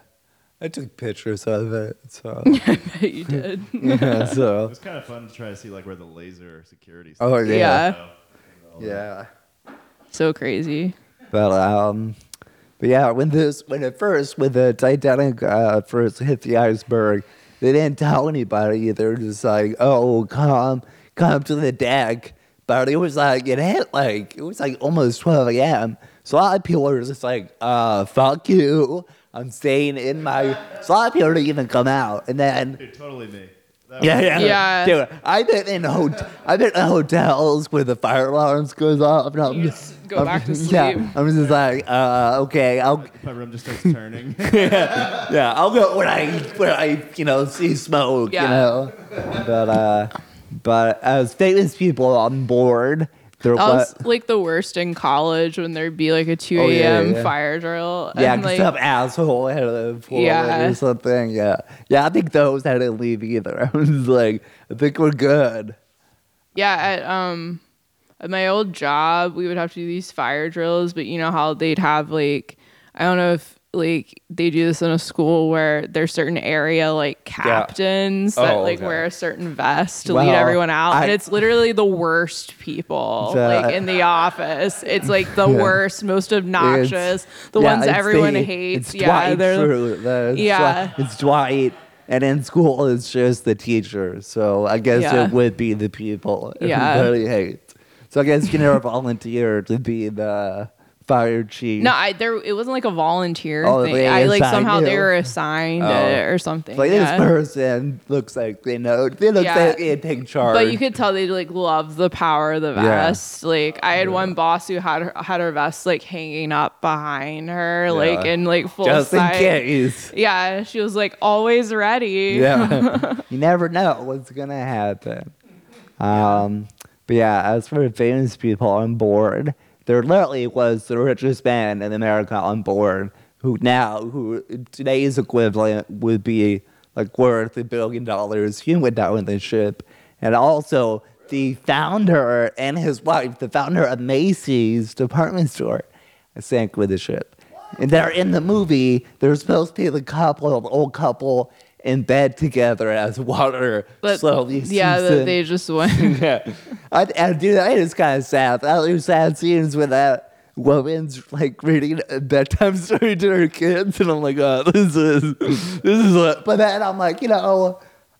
[SPEAKER 2] I took pictures of it. So
[SPEAKER 3] I bet you did.
[SPEAKER 2] yeah,
[SPEAKER 4] It
[SPEAKER 2] so
[SPEAKER 4] was kind of fun to try to see like where the laser security.
[SPEAKER 2] oh
[SPEAKER 4] stuff is,
[SPEAKER 2] yeah,
[SPEAKER 3] Yeah.
[SPEAKER 4] you know?
[SPEAKER 2] yeah.
[SPEAKER 3] so crazy.
[SPEAKER 2] But um, but yeah, when this when it first when the Titanic uh, first hit the iceberg, they didn't tell anybody. They were just like, "Oh, come come to the deck." But it was like it hit like it was like almost twelve a.m. So a lot of people were just like, "Uh, fuck you." I'm staying in my. So a lot of people didn't even come out, and then
[SPEAKER 4] Dude, totally me. That
[SPEAKER 2] yeah, yeah,
[SPEAKER 3] Yeah.
[SPEAKER 2] Dude, I've been in hot- I've been in hotels where the fire alarms goes off, and I'm
[SPEAKER 3] You
[SPEAKER 2] just
[SPEAKER 3] just go
[SPEAKER 2] I'm-
[SPEAKER 3] back to sleep. Yeah.
[SPEAKER 2] I'm just like, uh, okay, I'll
[SPEAKER 4] My room just starts turning.
[SPEAKER 2] yeah, yeah, I'll go when I when I you know see smoke, you
[SPEAKER 3] Yeah.
[SPEAKER 2] know. But uh, but as famous people on board, there
[SPEAKER 3] That
[SPEAKER 2] was
[SPEAKER 3] like the worst in college when there'd be like a 2
[SPEAKER 2] Oh, yeah,
[SPEAKER 3] a.m.
[SPEAKER 2] yeah.
[SPEAKER 3] fire drill.
[SPEAKER 2] yeah,
[SPEAKER 3] and, like,
[SPEAKER 2] some asshole had a
[SPEAKER 3] Yeah.
[SPEAKER 2] or something. Yeah, yeah, I think those had to leave either. I was like, I think we're good.
[SPEAKER 3] yeah, at um at my old job, we would have to do these fire drills, but you know how they'd have like I don't know if like they do this in a school where there's certain area like captains oh, that
[SPEAKER 2] Oh,
[SPEAKER 3] like
[SPEAKER 2] okay.
[SPEAKER 3] wear a certain vest to
[SPEAKER 2] Well,
[SPEAKER 3] lead everyone out
[SPEAKER 2] I-
[SPEAKER 3] and it's literally the worst people
[SPEAKER 2] The-
[SPEAKER 3] like in the office it's like the
[SPEAKER 2] Yeah.
[SPEAKER 3] worst most obnoxious the
[SPEAKER 2] Yeah,
[SPEAKER 3] ones everyone
[SPEAKER 2] the-
[SPEAKER 3] hates yeah
[SPEAKER 2] Dwight
[SPEAKER 3] they're Yeah.
[SPEAKER 2] It's Dwight. And in school, it's just the teacher. So I guess
[SPEAKER 3] Yeah.
[SPEAKER 2] it would be the people
[SPEAKER 3] Yeah.
[SPEAKER 2] everybody hates. So I guess you never volunteer to be the fire chief.
[SPEAKER 3] No, I there it wasn't like a volunteer
[SPEAKER 2] Oh,
[SPEAKER 3] thing.
[SPEAKER 2] they
[SPEAKER 3] I like somehow they were assigned
[SPEAKER 2] Oh.
[SPEAKER 3] it or something.
[SPEAKER 2] like
[SPEAKER 3] yeah.
[SPEAKER 2] this person looks like they know. They look
[SPEAKER 3] Yeah.
[SPEAKER 2] like they take charge.
[SPEAKER 3] But you could tell they like love the power of the
[SPEAKER 2] Yeah.
[SPEAKER 3] vest. Like I had one boss who had her, had her vest like hanging up behind her, like in like full
[SPEAKER 2] just in case.
[SPEAKER 3] Yeah, she was like always ready.
[SPEAKER 2] Yeah, you never know what's gonna happen. Um, but yeah, as for famous people on board, there literally was the richest man in America on board, who now, who today's equivalent would be like worth a billion dollars. He went down with the ship, and also the founder and his wife, the founder of Macy's department store, sank with the ship. And they're in the movie. They're supposed to be the couple, the old couple, in bed together as water
[SPEAKER 3] But
[SPEAKER 2] slowly
[SPEAKER 3] yeah, that they just went.
[SPEAKER 2] yeah, I, I do that. It's kind of sad. i was sad scenes with that woman's like reading a bedtime story to her kids, and I'm like, oh, this is this is what. But then I'm like, you know,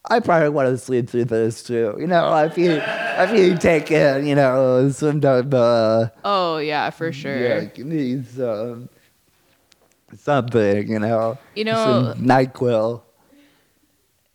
[SPEAKER 2] I probably want to sleep through this too. You know, I feel I feel taking, you know, some type of uh,
[SPEAKER 3] oh yeah, for sure.
[SPEAKER 2] yeah, need some something, you know,
[SPEAKER 3] You know-
[SPEAKER 2] some Nyquil.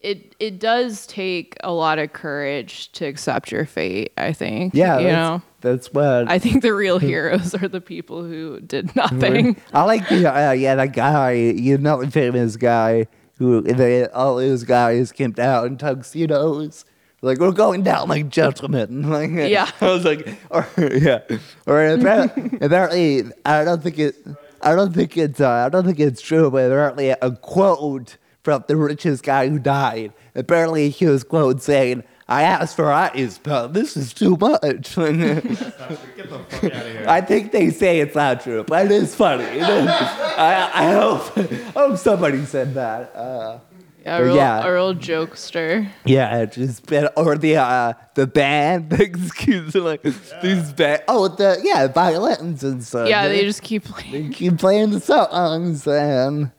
[SPEAKER 3] It it does take a lot of courage to accept your fate. I think.
[SPEAKER 2] Yeah,
[SPEAKER 3] you
[SPEAKER 2] that's,
[SPEAKER 3] know.
[SPEAKER 2] that's what
[SPEAKER 3] I think the real heroes are the people who did nothing.
[SPEAKER 2] I like the uh, yeah that guy, you know, the famous guy who they all those guys came down in tuxedos. Like we're going down like gentlemen. Like
[SPEAKER 3] Yeah.
[SPEAKER 2] I was like, or yeah, or apparently, apparently I don't think it. I don't think it's. Uh, I don't think it's true, but apparently a quote from the richest guy who died. Apparently he was quote saying, "I asked for ice, but this is too much."
[SPEAKER 4] Get the fuck out of here.
[SPEAKER 2] I think they say it's not true, but it is funny. It is- I, I hope I hope somebody said that. Uh,
[SPEAKER 3] A
[SPEAKER 2] But
[SPEAKER 3] real,
[SPEAKER 2] yeah.
[SPEAKER 3] a real jokester.
[SPEAKER 2] yeah, it just been or the uh, the band, excuse me, like these band. Oh, the yeah, violins and stuff.
[SPEAKER 3] Yeah, they just keep playing.
[SPEAKER 2] they keep playing the songs and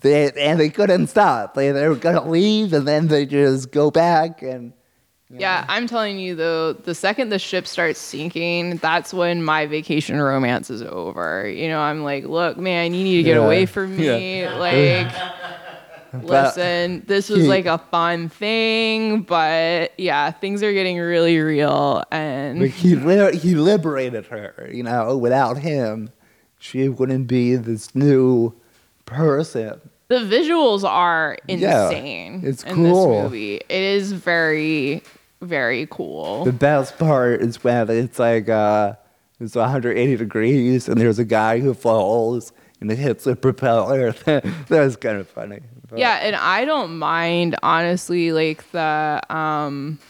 [SPEAKER 2] they and they couldn't stop. They they were gonna leave and then they just go back and.
[SPEAKER 3] Yeah, I'm telling you though, the second the ship starts sinking, that's when my vacation romance is over. You know, I'm like, look, man, you need to get
[SPEAKER 2] Yeah.
[SPEAKER 3] away from me. Like, listen, this was like a fun thing, but yeah, things are getting really real and
[SPEAKER 2] he li- he liberated her. You know, without him, she wouldn't be this new person.
[SPEAKER 3] The visuals are insane.
[SPEAKER 2] Yeah, it's
[SPEAKER 3] in
[SPEAKER 2] cool.
[SPEAKER 3] this movie. It is very, very cool.
[SPEAKER 2] The best part is when it's like uh, it's 180 degrees and there's a guy who falls and it hits the propeller. That's kind of funny. But-
[SPEAKER 3] Yeah, and I don't mind honestly like the um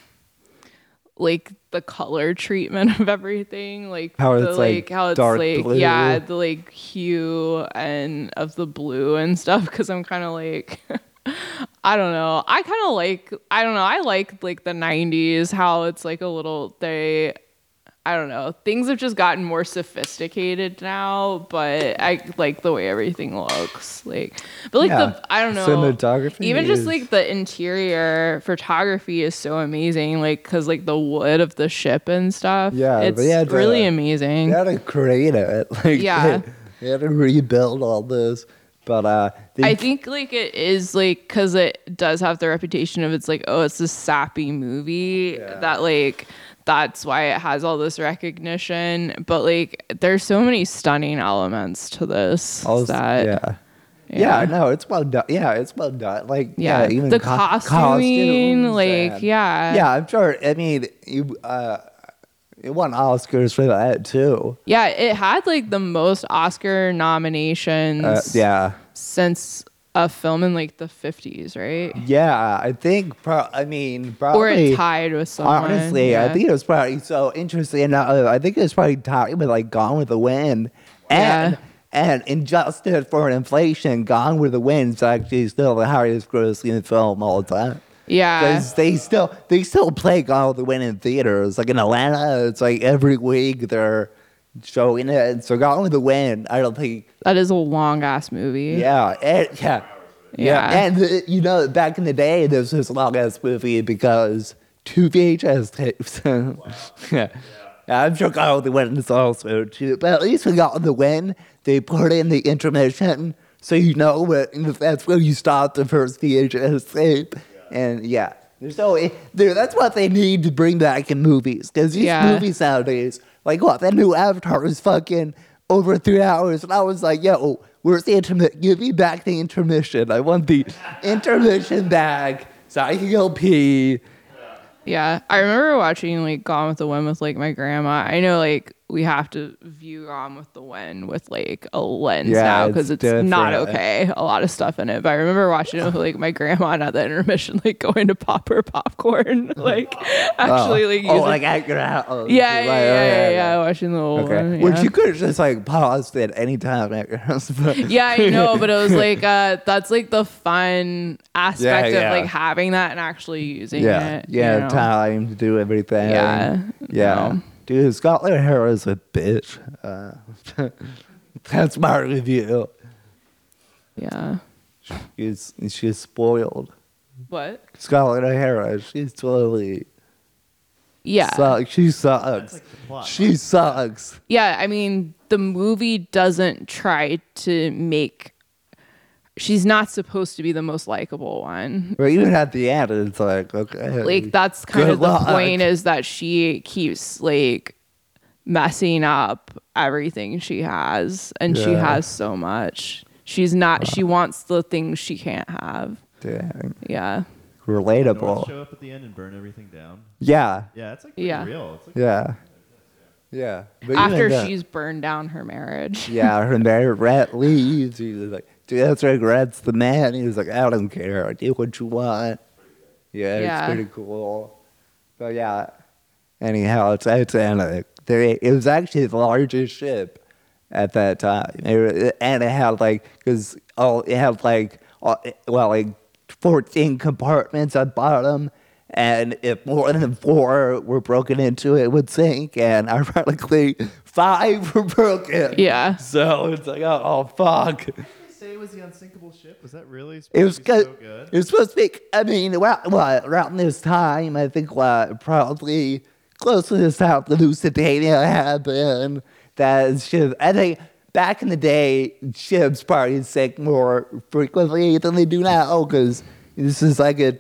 [SPEAKER 3] like the color treatment of everything, like
[SPEAKER 2] How
[SPEAKER 3] the,
[SPEAKER 2] it's, like,
[SPEAKER 3] how it's like
[SPEAKER 2] blue.
[SPEAKER 3] yeah, the like hue and of the blue and stuff cuz I'm kind of like I don't know. I kind of like I don't know. I like like the 90s how it's like a little they I don't know. Things have just gotten more sophisticated now, but I like the way everything looks. Like, but like
[SPEAKER 2] Yeah.
[SPEAKER 3] the I don't know.
[SPEAKER 2] Cinematography
[SPEAKER 3] Even just
[SPEAKER 2] is-
[SPEAKER 3] like the interior photography is so amazing. Like, cause like the wood of the ship and stuff.
[SPEAKER 2] Yeah,
[SPEAKER 3] it's
[SPEAKER 2] they
[SPEAKER 3] really amazing.
[SPEAKER 2] They had to create it. Like,
[SPEAKER 3] Yeah.
[SPEAKER 2] They, had to rebuild all this. But uh, they,
[SPEAKER 3] I think like it is like because it does have the reputation of it's like oh it's a sappy movie
[SPEAKER 2] Yeah.
[SPEAKER 3] that like that's why it has all this recognition but like there's so many stunning elements to this
[SPEAKER 2] all
[SPEAKER 3] that
[SPEAKER 2] yeah. Yeah, no, it's well done. Yeah, it's well done. Like,
[SPEAKER 3] yeah,
[SPEAKER 2] yeah, even
[SPEAKER 3] the
[SPEAKER 2] co-
[SPEAKER 3] costuming
[SPEAKER 2] costumes
[SPEAKER 3] like
[SPEAKER 2] and-
[SPEAKER 3] yeah
[SPEAKER 2] yeah, I'm sure. I mean, you uh, it won Oscars for that too.
[SPEAKER 3] yeah it had like the most Oscar nominations
[SPEAKER 2] Uh, yeah,
[SPEAKER 3] since a film in like the 50s right
[SPEAKER 2] yeah. I think. Pro- I mean,
[SPEAKER 3] or
[SPEAKER 2] probably.
[SPEAKER 3] it tied with someone
[SPEAKER 2] honestly, I think it was probably so interesting. enough, uh, I think it was probably tied with like Gone with the Wind, and
[SPEAKER 3] Yeah.
[SPEAKER 2] and adjusted for inflation, Gone with the Wind is actually still the highest grossing film all the time.
[SPEAKER 3] yeah
[SPEAKER 2] Because they still they still play Gone with the Wind in theaters. Like in Atlanta, it's like every week they're showing it. So Gone with the Wind, I don't think.
[SPEAKER 3] that is a long ass movie
[SPEAKER 2] Yeah, and, yeah,
[SPEAKER 3] Yeah.
[SPEAKER 2] And you know, back in the day, this was a long ass movie because two VHS tapes. yeah. Yeah, I'm sure Gone with the Wind is also too. But at least we got the Wind, they put in the intermission, so you know what, that's where you stop the first VHS tape. And yeah, there's no, eh, there, that's what they need to bring back in movies. Because these
[SPEAKER 3] Yeah.
[SPEAKER 2] movies nowadays, like what, that new Avatar was fucking over three hours. And I was like, yo, where's the intermission? Give me back the intermission. I want the intermission back so I can go pee.
[SPEAKER 3] Yeah, I remember watching like Gone with the Wind with like my grandma. I know like we have to view Gone with the Wind with like a lens
[SPEAKER 2] Yeah,
[SPEAKER 3] now because it's, not okay. A lot of stuff in it, but I remember watching it with like my grandma and at the intermission, like going to pop her popcorn, like actually like
[SPEAKER 2] oh,
[SPEAKER 3] using-
[SPEAKER 2] like at your house.
[SPEAKER 3] yeah,
[SPEAKER 2] Like,
[SPEAKER 3] yeah, yeah, yeah, yeah, watching the old
[SPEAKER 2] Okay.
[SPEAKER 3] one.
[SPEAKER 2] Which
[SPEAKER 3] yeah.
[SPEAKER 2] you could have just like paused at any time at your house. But
[SPEAKER 3] yeah, I know, but it was like uh that's like the fun aspect
[SPEAKER 2] yeah.
[SPEAKER 3] of like having that and actually using
[SPEAKER 2] yeah,
[SPEAKER 3] it.
[SPEAKER 2] yeah,
[SPEAKER 3] you know?
[SPEAKER 2] time to do everything.
[SPEAKER 3] Yeah,
[SPEAKER 2] yeah.
[SPEAKER 3] no.
[SPEAKER 2] Dude, Scarlett O'Hara's a bitch. Uh, that's my review.
[SPEAKER 3] Yeah.
[SPEAKER 2] She's she's spoiled.
[SPEAKER 3] What?
[SPEAKER 2] Scarlett O'Hara, she's totally
[SPEAKER 3] Yeah.
[SPEAKER 2] sucks. She sucks.
[SPEAKER 4] like.
[SPEAKER 2] She sucks.
[SPEAKER 3] Yeah, I mean, the movie doesn't try to make. She's not supposed to be the most likable one.
[SPEAKER 2] But even at the end, it's like okay.
[SPEAKER 3] Like that's kind
[SPEAKER 2] Good
[SPEAKER 3] of the point is that she keeps like messing up everything she has, and she has so much. She's not. She wants the things she can't have.
[SPEAKER 2] Dang.
[SPEAKER 3] Yeah.
[SPEAKER 4] You know,
[SPEAKER 2] Relatable.
[SPEAKER 4] show up at the end and burn everything down.
[SPEAKER 2] Yeah.
[SPEAKER 4] Yeah, it's like
[SPEAKER 3] Yeah.
[SPEAKER 4] real. It's like
[SPEAKER 2] Yeah. Yeah. But
[SPEAKER 3] After she's burned down her marriage.
[SPEAKER 2] Yeah, her married Rhett leaves. He was like, dude, that's right. regrets the man. He was like, I don't care. Do what you want. Yeah,
[SPEAKER 3] Yeah.
[SPEAKER 2] it's pretty cool. But yeah, anyhow, it's Titanic. There, it was actually the largest ship at that time. It- and it had like, because oh, it had like, uh, well, like 14 compartments at bottom. And if more than four were broken into, it would sink. And ironically, five were broken.
[SPEAKER 3] Yeah.
[SPEAKER 2] So it's like, oh, oh fuck.
[SPEAKER 4] Did they say it was the unsinkable ship? Was that really supposed
[SPEAKER 2] It was
[SPEAKER 4] to be
[SPEAKER 2] good.
[SPEAKER 4] so good?
[SPEAKER 2] It was supposed to be. I mean, around, what, around this time, I think what probably close to the time, the Lusitania happened. That shit. I think back in the day, ships probably sank more frequently than they do now because this is like a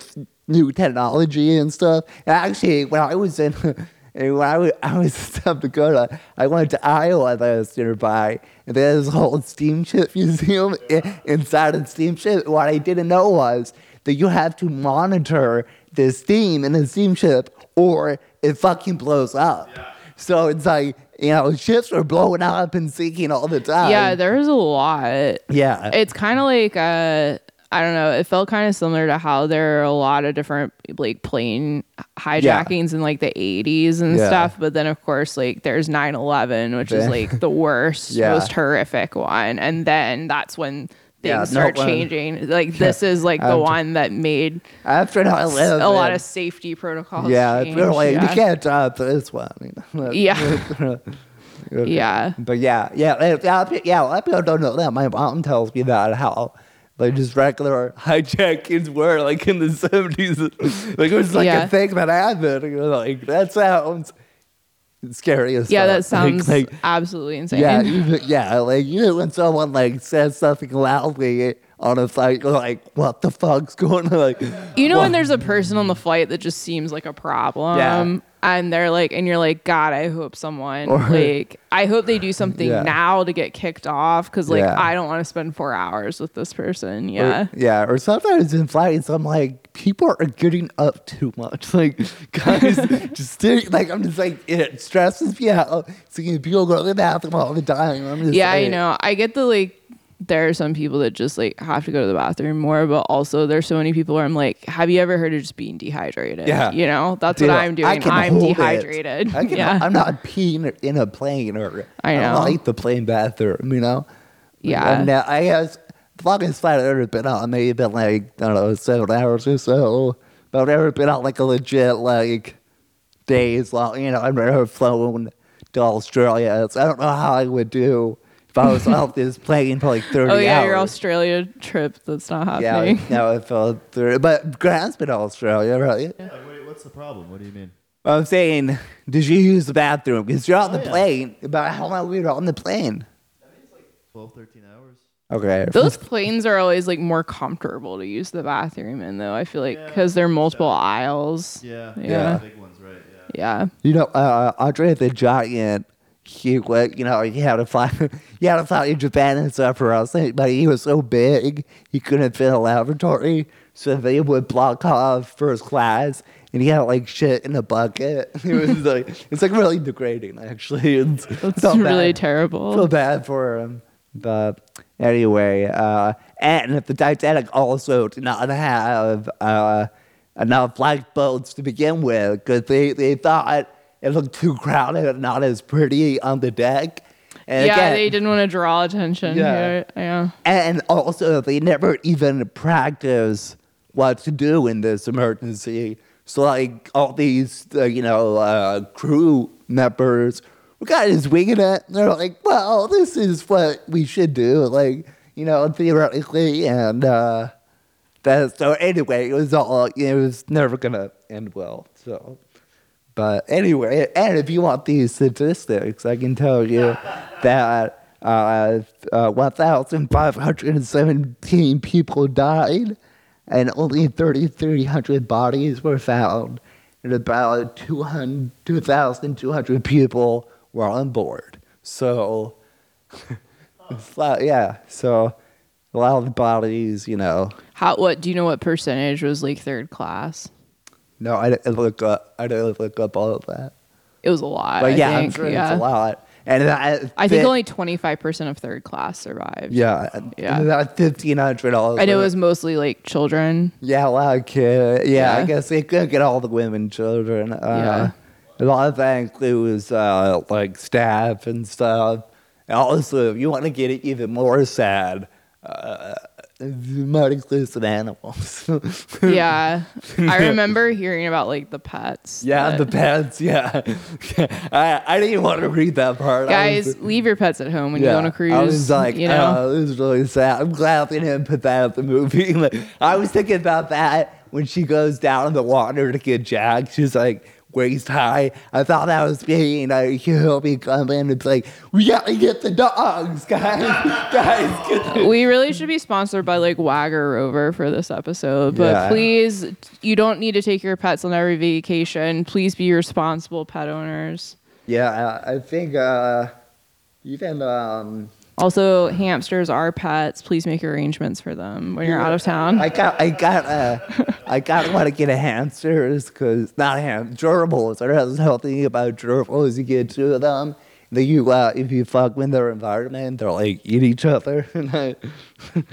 [SPEAKER 2] new technology and stuff. And actually, when I was in, and when I was, I was in South Dakota, I went to Iowa that was nearby, and there's a whole steamship museum i- inside of the steamship. What I didn't know was that you have to monitor the steam in the steamship or it fucking blows up. So it's like, you know, ships are blowing up and sinking all the time.
[SPEAKER 3] yeah, there's a lot.
[SPEAKER 2] Yeah.
[SPEAKER 3] It's kind of like uh I don't know. It felt kind of similar to how there are a lot of different like plane hijackings in like the 80s and
[SPEAKER 2] Yeah.
[SPEAKER 3] stuff. But then, of course, like there's 9 11, which is like the worst,
[SPEAKER 2] Yeah.
[SPEAKER 3] most horrific one. And then that's when things
[SPEAKER 2] Yeah,
[SPEAKER 3] start
[SPEAKER 2] no,
[SPEAKER 3] changing. Like this is like the one that made
[SPEAKER 2] After 9 11
[SPEAKER 3] a
[SPEAKER 2] 11.
[SPEAKER 3] lot of safety protocols.
[SPEAKER 2] Yeah,
[SPEAKER 3] change. yeah.
[SPEAKER 2] you can't top this one. You know?
[SPEAKER 3] Yeah. Yeah.
[SPEAKER 2] But yeah, yeah, yeah, pe- A lot of people don't know that. My mom tells me that how like just regular hijack kids were like in the seventies. like it was like
[SPEAKER 3] Yeah.
[SPEAKER 2] a thing that happened. And you're like that sounds scary as
[SPEAKER 3] Yeah, that
[SPEAKER 2] fuck. Like-
[SPEAKER 3] sounds
[SPEAKER 2] like,
[SPEAKER 3] absolutely insane.
[SPEAKER 2] yeah, even, yeah, like you know when someone like says something loudly on a flight, like, what the fuck's going on? Like,
[SPEAKER 3] You know
[SPEAKER 2] what-
[SPEAKER 3] when there's a person on the flight that just seems like a problem, Yeah. and they're like, and you're like, God, I hope someone
[SPEAKER 2] Or-
[SPEAKER 3] like, I hope they do something
[SPEAKER 2] Yeah.
[SPEAKER 3] now to get kicked off because like
[SPEAKER 2] Yeah.
[SPEAKER 3] I don't want to spend four hours with this person.
[SPEAKER 2] Or-
[SPEAKER 3] Yeah,
[SPEAKER 2] yeah. Or sometimes in flights, I'm like, people are getting up too much. Like, guys, just like, I'm just like, it stresses me out. Seeing people go to the bathroom all the time. I'm just
[SPEAKER 3] yeah,
[SPEAKER 2] like,
[SPEAKER 3] you know, I get the like. There are some people that just like have to go to the bathroom more, but also there's so many people where I'm like, have you ever heard of just being dehydrated?
[SPEAKER 2] Yeah.
[SPEAKER 3] you know, that's what I'm doing.
[SPEAKER 2] I can
[SPEAKER 3] I'm
[SPEAKER 2] hold it.
[SPEAKER 3] dehydrated.
[SPEAKER 2] I can,
[SPEAKER 3] yeah,
[SPEAKER 2] I'm not peeing in a plane or
[SPEAKER 3] I know.
[SPEAKER 2] don't like the plane bathroom, you know?
[SPEAKER 3] Yeah.
[SPEAKER 2] And uh, I guess the longest flight I've ever been on, maybe been like, I don't know, seven hours or so. But I've never been on like a legit, like, days long, you know, I've never flown to Australia. So I don't know how I would do I was off this plane for like 30
[SPEAKER 3] Oh yeah,
[SPEAKER 2] hours.
[SPEAKER 3] your Australia trip that's not happening.
[SPEAKER 2] Yeah,
[SPEAKER 3] happening.
[SPEAKER 2] no, I fell through. But Grant's been to Australia, right?
[SPEAKER 4] Like, wait, what's the problem? What do you mean?
[SPEAKER 2] I'm saying, did you use the bathroom? Because you're on the
[SPEAKER 4] Oh, yeah.
[SPEAKER 2] plane. About how long we were on the plane?
[SPEAKER 4] That means like 12, 13 hours?
[SPEAKER 2] Okay.
[SPEAKER 3] Those planes are always like more comfortable to use the bathroom in, though. I feel like
[SPEAKER 4] Yeah.
[SPEAKER 3] because they're multiple aisles.
[SPEAKER 4] Yeah.
[SPEAKER 3] Yeah.
[SPEAKER 4] The big ones, right? Yeah.
[SPEAKER 3] Yeah.
[SPEAKER 2] You know, uh, Andre the Giant, he went, you know, he had to fly, he had to fly to Japan and stuff for us, but he was so big, he couldn't fit in a lavatory, so they would block off first class, and he had like shit in a bucket. It was like, it's like really degrading, actually. It's,
[SPEAKER 3] That's really
[SPEAKER 2] bad.
[SPEAKER 3] terrible.
[SPEAKER 2] feel bad for him. But anyway, uh, and if the Titanic also did not have uh, enough lifeboats to begin with because they, they thought it looked too crowded and not as pretty on the deck. And
[SPEAKER 3] yeah,
[SPEAKER 2] again-
[SPEAKER 3] they didn't want to draw attention.
[SPEAKER 2] Yeah.
[SPEAKER 3] Yeah.
[SPEAKER 2] And also, they never even practice what to do in this emergency. So, like, all these, uh, you know, uh, crew members were kind of just winging it. They're like, well, this is what we should do, like, you know, theoretically. And uh, that, so, anyway, it was all, it was never going to end well. So, but anyway, and if you want these statistics, I can tell you that uh, uh, 1,517 people died and only 3,300 bodies were found, and about 200 2,200 people were on board. So, yeah, so a lot of the bodies, you know.
[SPEAKER 3] How? What? Do you know what percentage was like third class?
[SPEAKER 2] No, I didn't look up. I didn't look up all of that.
[SPEAKER 3] It was a lot.
[SPEAKER 2] But
[SPEAKER 3] I
[SPEAKER 2] yeah, I'm
[SPEAKER 3] think.
[SPEAKER 2] sure
[SPEAKER 3] yeah.
[SPEAKER 2] it's a lot. And I,
[SPEAKER 3] I think only 25% of third class survived.
[SPEAKER 2] yeah,
[SPEAKER 3] Yeah.
[SPEAKER 2] and about fifteen hundred dollars.
[SPEAKER 3] And it was mostly like children.
[SPEAKER 2] yeah, a lot of kids. Yeah, I guess they couldn't get all the women, children. Uh, A lot of that includes uh, like staff and stuff. And also, if you want to get it even more sad, uh, include some animals.
[SPEAKER 3] yeah. I remember hearing about like the pets.
[SPEAKER 2] yeah, the pets. Yeah, I I didn't even want to read that part. I was-
[SPEAKER 3] Guys, leave your pets at home when you go on a cruise.
[SPEAKER 2] I was like,
[SPEAKER 3] you know.
[SPEAKER 2] oh, this is really sad. I'm glad they didn't put that at the movie. Like, I was thinking about that when she goes down in the water to get Jack. She's like, waist high. I thought that was being like he'll be coming and be like, we gotta get the dogs, guys, guys. Get the-"
[SPEAKER 3] we really should be sponsored by like Wag or Rover for this episode. But
[SPEAKER 2] Yeah.
[SPEAKER 3] please, you don't need to take your pets on every vacation. Please be responsible pet owners.
[SPEAKER 2] Yeah, I, I think uh, even um,
[SPEAKER 3] Also, hamsters are pets. Please make arrangements for them when you're out of town.
[SPEAKER 2] I got I got uh, I got want to get a hamsters because not ham gerbils. I was healthy about gerbils. You get two of them. Then you uh, if you fuck with their environment, they'll like eat each other.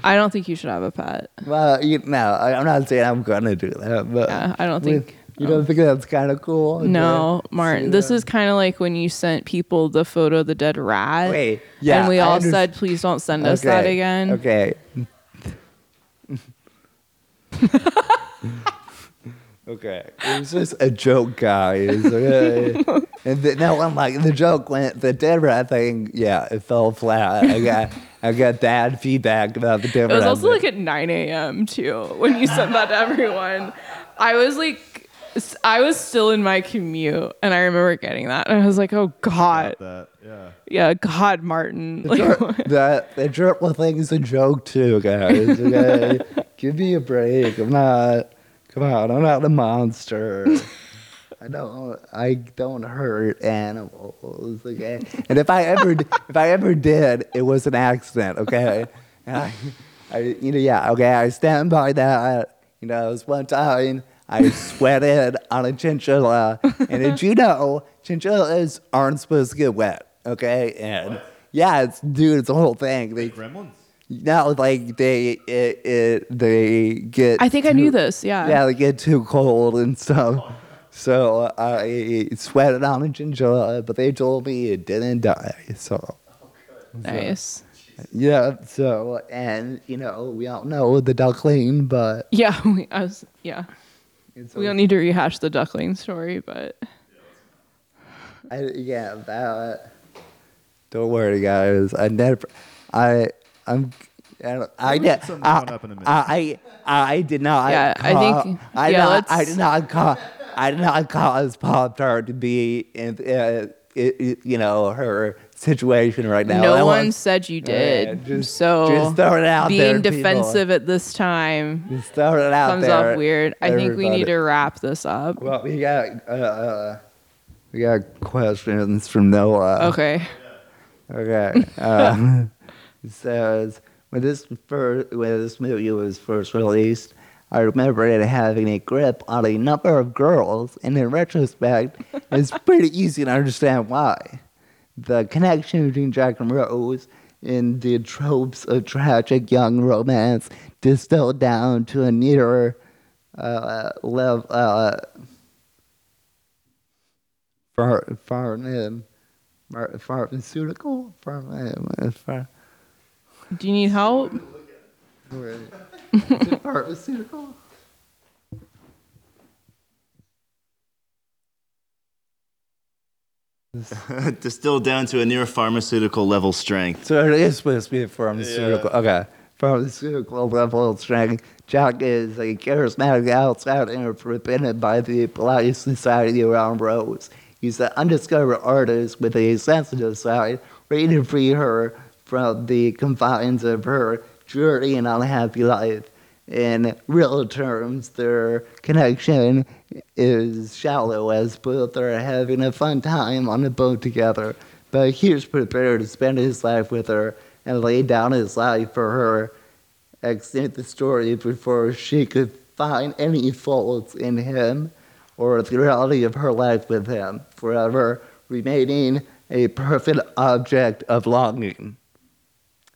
[SPEAKER 3] I don't think you should have a pet.
[SPEAKER 2] well, you know, I, I'm not saying I'm gonna do that, but
[SPEAKER 3] Yeah, I don't
[SPEAKER 2] with-
[SPEAKER 3] think.
[SPEAKER 2] You don't think that's kind of cool.
[SPEAKER 3] No, Martin. This is kind of like when you sent people the photo of the dead rat.
[SPEAKER 2] Wait, yeah,
[SPEAKER 3] And we
[SPEAKER 2] I
[SPEAKER 3] all
[SPEAKER 2] under-
[SPEAKER 3] said, please don't send us that again.
[SPEAKER 2] Okay. okay. It was just a joke, guys. Okay. and the, no one like the joke went the dead rat thing. Yeah, it fell flat. I got I got bad feedback about the dead rat.
[SPEAKER 3] It was also like at 9 a.m. too when you sent that to everyone. I was like, I was still in my commute and I remember getting that. And I was like, oh God.
[SPEAKER 4] That yeah.
[SPEAKER 3] Yeah, God, Martin. Like,
[SPEAKER 2] that the triple thing is a joke too, guys. Okay, give me a break. I'm not. Come on, I'm not a monster. I don't. I don't hurt animals. Okay, and if I ever, if I ever did, it was an accident. Okay, and I, I, you know, yeah. Okay, I stand by that. You know, it was one time I sweated on a chinchilla, and did you know chinchillas aren't supposed to get wet? Okay, and yeah, it's dude, it's a whole thing. They
[SPEAKER 4] Gremlins.
[SPEAKER 2] now like they it, it they get.
[SPEAKER 3] I think I knew this. Yeah.
[SPEAKER 2] Yeah, they get too cold and stuff. Oh. So I sweated on a chinchilla, but they told me it didn't die. So
[SPEAKER 3] Nice.
[SPEAKER 2] yeah, so and you know we all know the duckling, but
[SPEAKER 3] Yeah. We, I was, yeah.
[SPEAKER 2] It's
[SPEAKER 3] We don't need to rehash the duckling story, but
[SPEAKER 2] I, yeah, that. Don't worry, guys. I never. I. I'm. I, don't- I
[SPEAKER 4] We'll
[SPEAKER 2] did.
[SPEAKER 4] get something coming up in a minute.
[SPEAKER 2] I, I. I did not.
[SPEAKER 3] Yeah, I
[SPEAKER 2] ca-
[SPEAKER 3] think-
[SPEAKER 2] I
[SPEAKER 3] yeah,
[SPEAKER 2] not, I
[SPEAKER 3] let's-
[SPEAKER 2] did not cause. I did not cause Pop Tart to be in. Uh, it, it, you know her situation right now.
[SPEAKER 3] no one
[SPEAKER 2] want-
[SPEAKER 3] said you did.
[SPEAKER 2] just-
[SPEAKER 3] so
[SPEAKER 2] just throwing it out
[SPEAKER 3] being
[SPEAKER 2] there, people.
[SPEAKER 3] defensive at this time
[SPEAKER 2] Just throwing it out
[SPEAKER 3] comes
[SPEAKER 2] there.
[SPEAKER 3] off weird. I think we need to wrap this up.
[SPEAKER 2] Well, we got. Uh, uh, we got questions from Noah.
[SPEAKER 3] Okay.
[SPEAKER 2] Okay. Uh, it says when this first, when this movie was first released, I remember it having a grip on a number of girls, and in retrospect, it's pretty easy to understand why. The connection between Jack and Rose and the tropes of tragic young romance distilled down to a nearer uh, level. Uh, far, far in. Mar- pharmaceutical? Pharma- phar-
[SPEAKER 3] Do you need help?
[SPEAKER 2] Pharmaceutical?
[SPEAKER 6] Distilled down to a near pharmaceutical level strength.
[SPEAKER 2] So it is supposed to be a pharmaceutical. Okay. Pharmaceutical level strength. Jack is a charismatic outsider forbidden by the polite society around Rose. He's an undiscovered artist with a sensitive side, ready to free her from the confines of her dreary and unhappy life. In real terms, their connection is shallow as both are having a fun time on a boat together. But he's prepared to spend his life with her and lay down his life for her. Extend the story before she could find any faults in him or the reality of her life with him, forever remaining a perfect object of longing.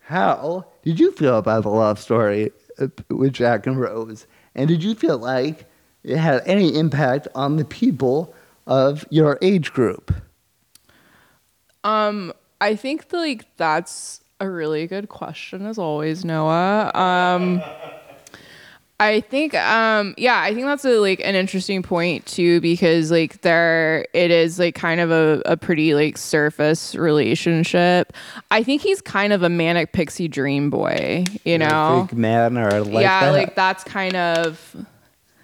[SPEAKER 2] How did you feel about the love story with Jack and Rose? And did you feel like it had any impact on the people of your age group?
[SPEAKER 3] Um, I think like that's a really good question as always, Noah. Um I think um yeah, I think that's a like an interesting point too because like there it is like kind of a, a pretty like surface relationship. I think he's kind of a manic pixie dream boy, you know.
[SPEAKER 2] Big man or like
[SPEAKER 3] yeah,
[SPEAKER 2] that?
[SPEAKER 3] like that's kind of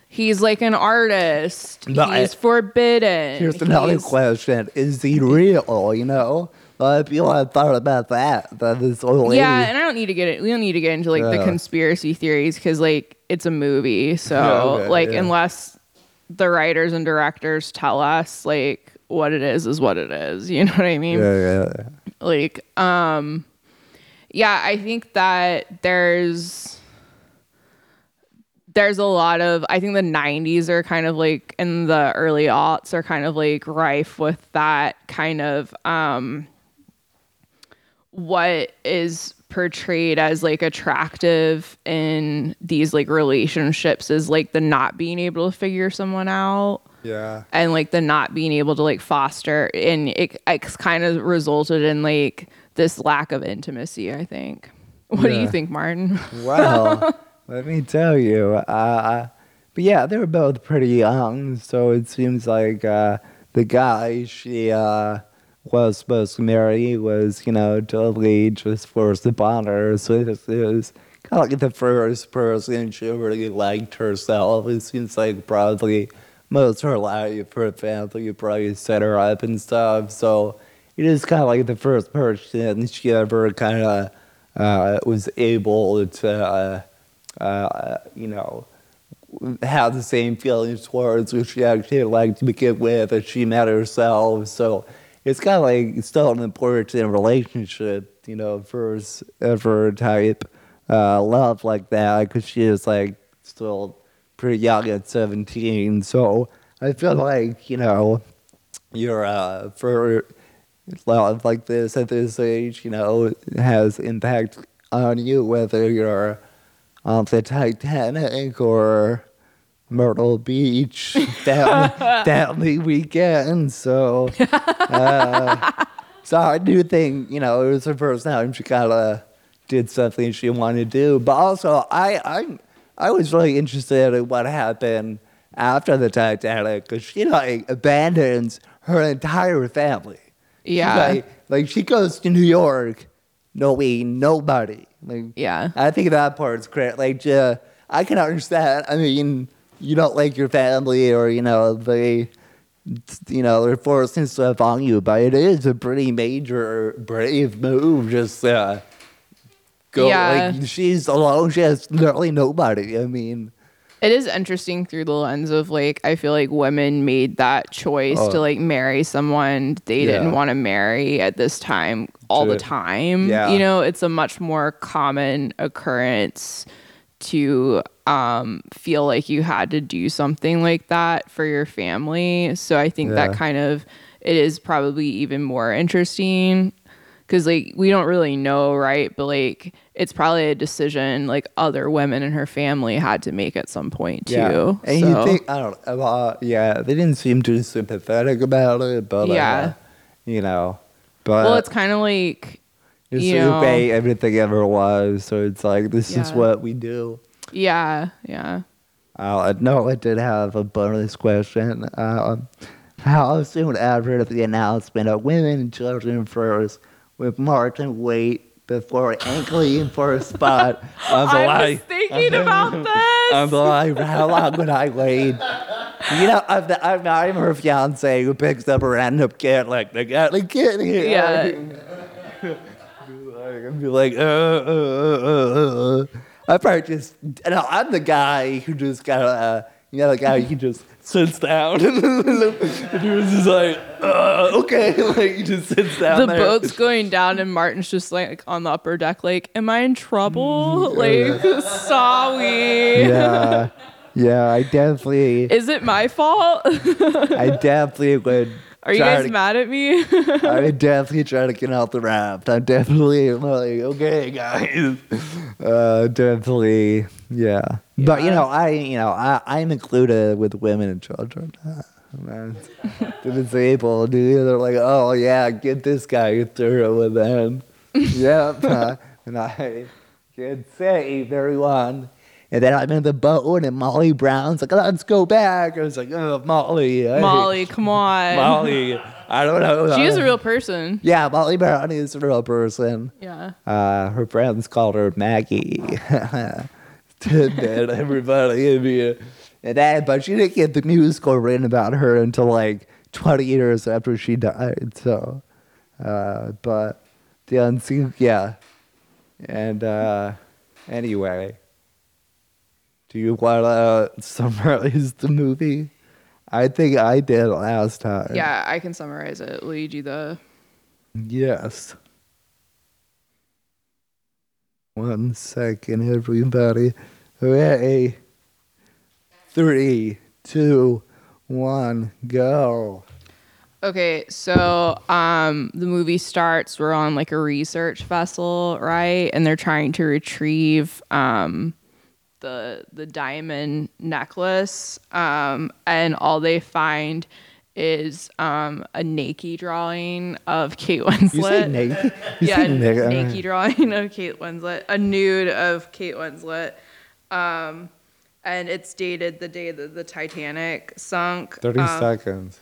[SPEAKER 3] he's like an artist.
[SPEAKER 2] But I-
[SPEAKER 3] he's forbidden.
[SPEAKER 2] Here's another
[SPEAKER 3] He's-
[SPEAKER 2] question: Is he real? You know, of people have thought about that. That this old lady.
[SPEAKER 3] Yeah, and I don't need to get it. We don't need to get into like the conspiracy theories because like it's a movie. So
[SPEAKER 2] Yeah, okay,
[SPEAKER 3] like
[SPEAKER 2] yeah.
[SPEAKER 3] unless the writers and directors tell us like what it is is what it is. You know what I mean?
[SPEAKER 2] yeah, yeah, yeah.
[SPEAKER 3] like um yeah i think that there's there's a lot of i think the 90s are kind of like in the early aughts are kind of like rife with that kind of um what is portrayed as like attractive in these like relationships is like the not being able to figure someone out
[SPEAKER 2] Yeah.
[SPEAKER 3] and like the not being able to like foster and it, it's kind of resulted in like this lack of intimacy i think what do you think martin
[SPEAKER 2] Well, let me tell you. Uh, but yeah, they were both pretty young, so it seems like uh, the guy she uh, was supposed to marry was, you know, totally just forced upon her. So this is kind of like the first person she really liked herself. It seems like probably most of her life, her family probably set her up and stuff. So it is kind of like the first person she ever kind of uh, was able to, uh, uh, you know, have the same feelings towards who she actually liked to begin with as she met herself. So it's kind of like still an important relationship, you know, first ever type uh, love like that because she is like still pretty young at 17. So I feel like, you know, you're uh, love like this at this age, you know, has impact on you, whether you're on the Titanic or Myrtle Beach family, family weekend. So, uh, so I do think, you know, it was the first time she kind of did something she wanted to do. But also, I, I, I was really interested in what happened after the Titanic because she like abandons her entire family.
[SPEAKER 3] Yeah.
[SPEAKER 2] like, like she goes to New York, knowing nobody. Like
[SPEAKER 3] Yeah.
[SPEAKER 2] I think that part's great. Like uh, I can understand. I mean, you don't like your family, or you know they, you know, they're forcing stuff on you, but it is a pretty major, brave move. Just uh, go.
[SPEAKER 3] Yeah.
[SPEAKER 2] Like she's alone. She has literally nobody. I mean.
[SPEAKER 3] it is interesting through the lens of like i feel like women made that choice
[SPEAKER 2] Oh.
[SPEAKER 3] to like marry someone they
[SPEAKER 2] Yeah.
[SPEAKER 3] didn't want to marry at this time all the time
[SPEAKER 2] Yeah.
[SPEAKER 3] you know it's a much more common occurrence to um feel like you had to do something like that for your family so i think
[SPEAKER 2] Yeah.
[SPEAKER 3] that kind of it is probably even more interesting because like we don't really know right but like it's probably a decision like other women in her family had to make at some point too
[SPEAKER 2] Yeah. And
[SPEAKER 3] so
[SPEAKER 2] you think I don't know, uh, yeah, they didn't seem too sympathetic about it, but
[SPEAKER 3] Yeah.
[SPEAKER 2] uh, you know, but
[SPEAKER 3] well it's kind of like
[SPEAKER 2] it's
[SPEAKER 3] you know-
[SPEAKER 2] everything ever was. So it's like this is what we do.
[SPEAKER 3] Yeah yeah
[SPEAKER 2] Uh, no, I did have a bonus question. Um, how soon after the announcement of women and children first, with Martin wait before angling for a spot on the
[SPEAKER 3] i
[SPEAKER 2] line?
[SPEAKER 3] was thinking about this
[SPEAKER 2] I'm like, how long would I wait? You know, I'm, the, I'm, I'm her fiance who picks up a random kid, like, they got a kid here.
[SPEAKER 3] Yeah.
[SPEAKER 2] Be like, uh, uh, uh, uh, uh. I probably just, no, I'm the guy who just got of, uh, you know, the guy who just sits down and he was just like, uh, okay, like, he just sits down
[SPEAKER 3] the
[SPEAKER 2] there.
[SPEAKER 3] boat's going down and Martin's just like on the upper deck, like, "Am I in trouble? Like, sorry.
[SPEAKER 2] Yeah, yeah, I definitely,
[SPEAKER 3] Is it my fault?
[SPEAKER 2] I definitely would.
[SPEAKER 3] Are you guys
[SPEAKER 2] to-
[SPEAKER 3] mad at me?
[SPEAKER 2] I would definitely try to get out the raft. I'm definitely like, okay, guys. Uh, definitely, yeah. But you know, I, you know, I, I'm included with women and children. Man, to disabled, dude. They're like, oh yeah, get this guy through with them. yep. Uh, and I can save everyone. And then I'm in the boat, and Molly Brown's like, let's go back. I was like, oh, Molly. I-
[SPEAKER 3] Molly, come on.
[SPEAKER 2] Molly. I don't know.
[SPEAKER 3] She is
[SPEAKER 2] uh,
[SPEAKER 3] a real person.
[SPEAKER 2] yeah, Molly Brown is a real person.
[SPEAKER 3] Yeah.
[SPEAKER 2] Uh, her friends called her Maggie. tidbit, everybody. I mean, and that, but she didn't get the musical written about her until like 20 years after she died. So, uh, but the unseen, yeah. And uh, anyway, do you want to summarize the movie? I think I did last time.
[SPEAKER 3] Yeah, I can summarize it. Will you do the
[SPEAKER 2] Yes. One second, everybody. Ready? Three, two, one, go.
[SPEAKER 3] Okay, so um the movie starts we're on like a research vessel, right? And they're trying to retrieve um the the diamond necklace um and all they find is um a naked drawing of Kate Winslet.
[SPEAKER 2] You say naked? You
[SPEAKER 3] yeah,
[SPEAKER 2] say
[SPEAKER 3] a
[SPEAKER 2] naked?
[SPEAKER 3] naked drawing of Kate Winslet, a nude of Kate Winslet. Um and it's dated the day that the Titanic sunk.
[SPEAKER 2] 30
[SPEAKER 3] um,
[SPEAKER 2] seconds.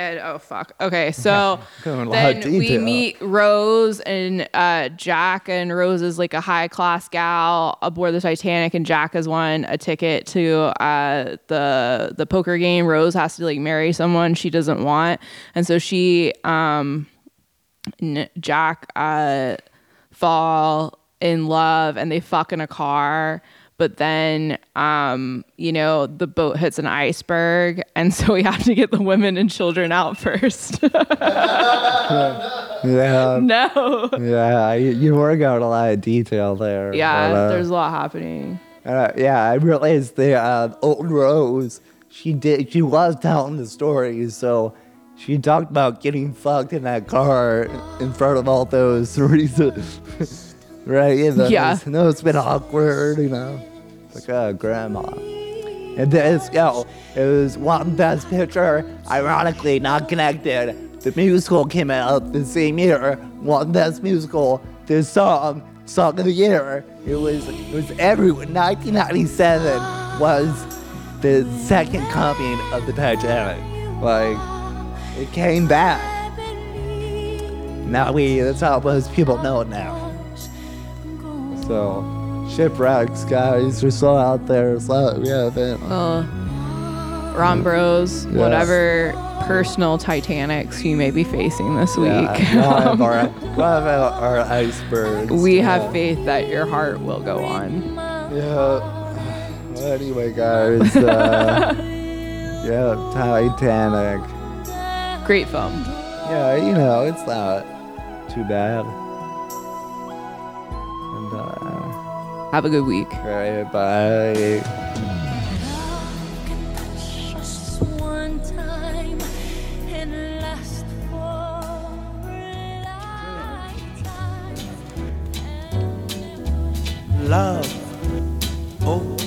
[SPEAKER 3] And oh fuck. Okay, so
[SPEAKER 2] Going a lot of
[SPEAKER 3] then we meet Rose and uh, Jack, and Rose is like a high class gal aboard the Titanic, and Jack has won a ticket to uh, the the poker game. Rose has to like marry someone she doesn't want, and so she um, Jack uh, fall in love, and they fuck in a car. But then, um, you know, the boat hits an iceberg, and so we have to get the women and children out first.
[SPEAKER 2] Yeah.
[SPEAKER 3] no.
[SPEAKER 2] Yeah, you, you work out a lot of detail there.
[SPEAKER 3] Yeah,
[SPEAKER 2] but, uh,
[SPEAKER 3] there's a lot happening.
[SPEAKER 2] Uh, yeah, I realized the uh, old Rose. She did. She was telling the story, so she talked about getting fucked in that car in front of all those reasons. right? You know,
[SPEAKER 3] Yeah.
[SPEAKER 2] No, it's been awkward, you know, like a grandma. And this, yo, it was won best picture. Ironically, not connected. The musical came out the same year. Won best musical. This song, song of the year. It was, it was everyone. 1997 was the second coming of the Titanic. Like, it came back. Now we, that's how most people know it now. So, shipwrecks, guys, are still out there. So, yeah, then.
[SPEAKER 3] Well, Ron Bros,
[SPEAKER 2] Yes.
[SPEAKER 3] whatever personal Titanics you may be facing this week.
[SPEAKER 2] Yeah, we'll have our, we'll have our, our icebergs.
[SPEAKER 3] we
[SPEAKER 2] yeah.
[SPEAKER 3] have faith that your heart will go on.
[SPEAKER 2] Yeah. Well, anyway, guys. Uh, yeah, Titanic.
[SPEAKER 3] Great film.
[SPEAKER 2] Yeah, you know, it's not too bad.
[SPEAKER 3] Have a good week.
[SPEAKER 2] alright, bye.
[SPEAKER 7] Just one
[SPEAKER 1] oh.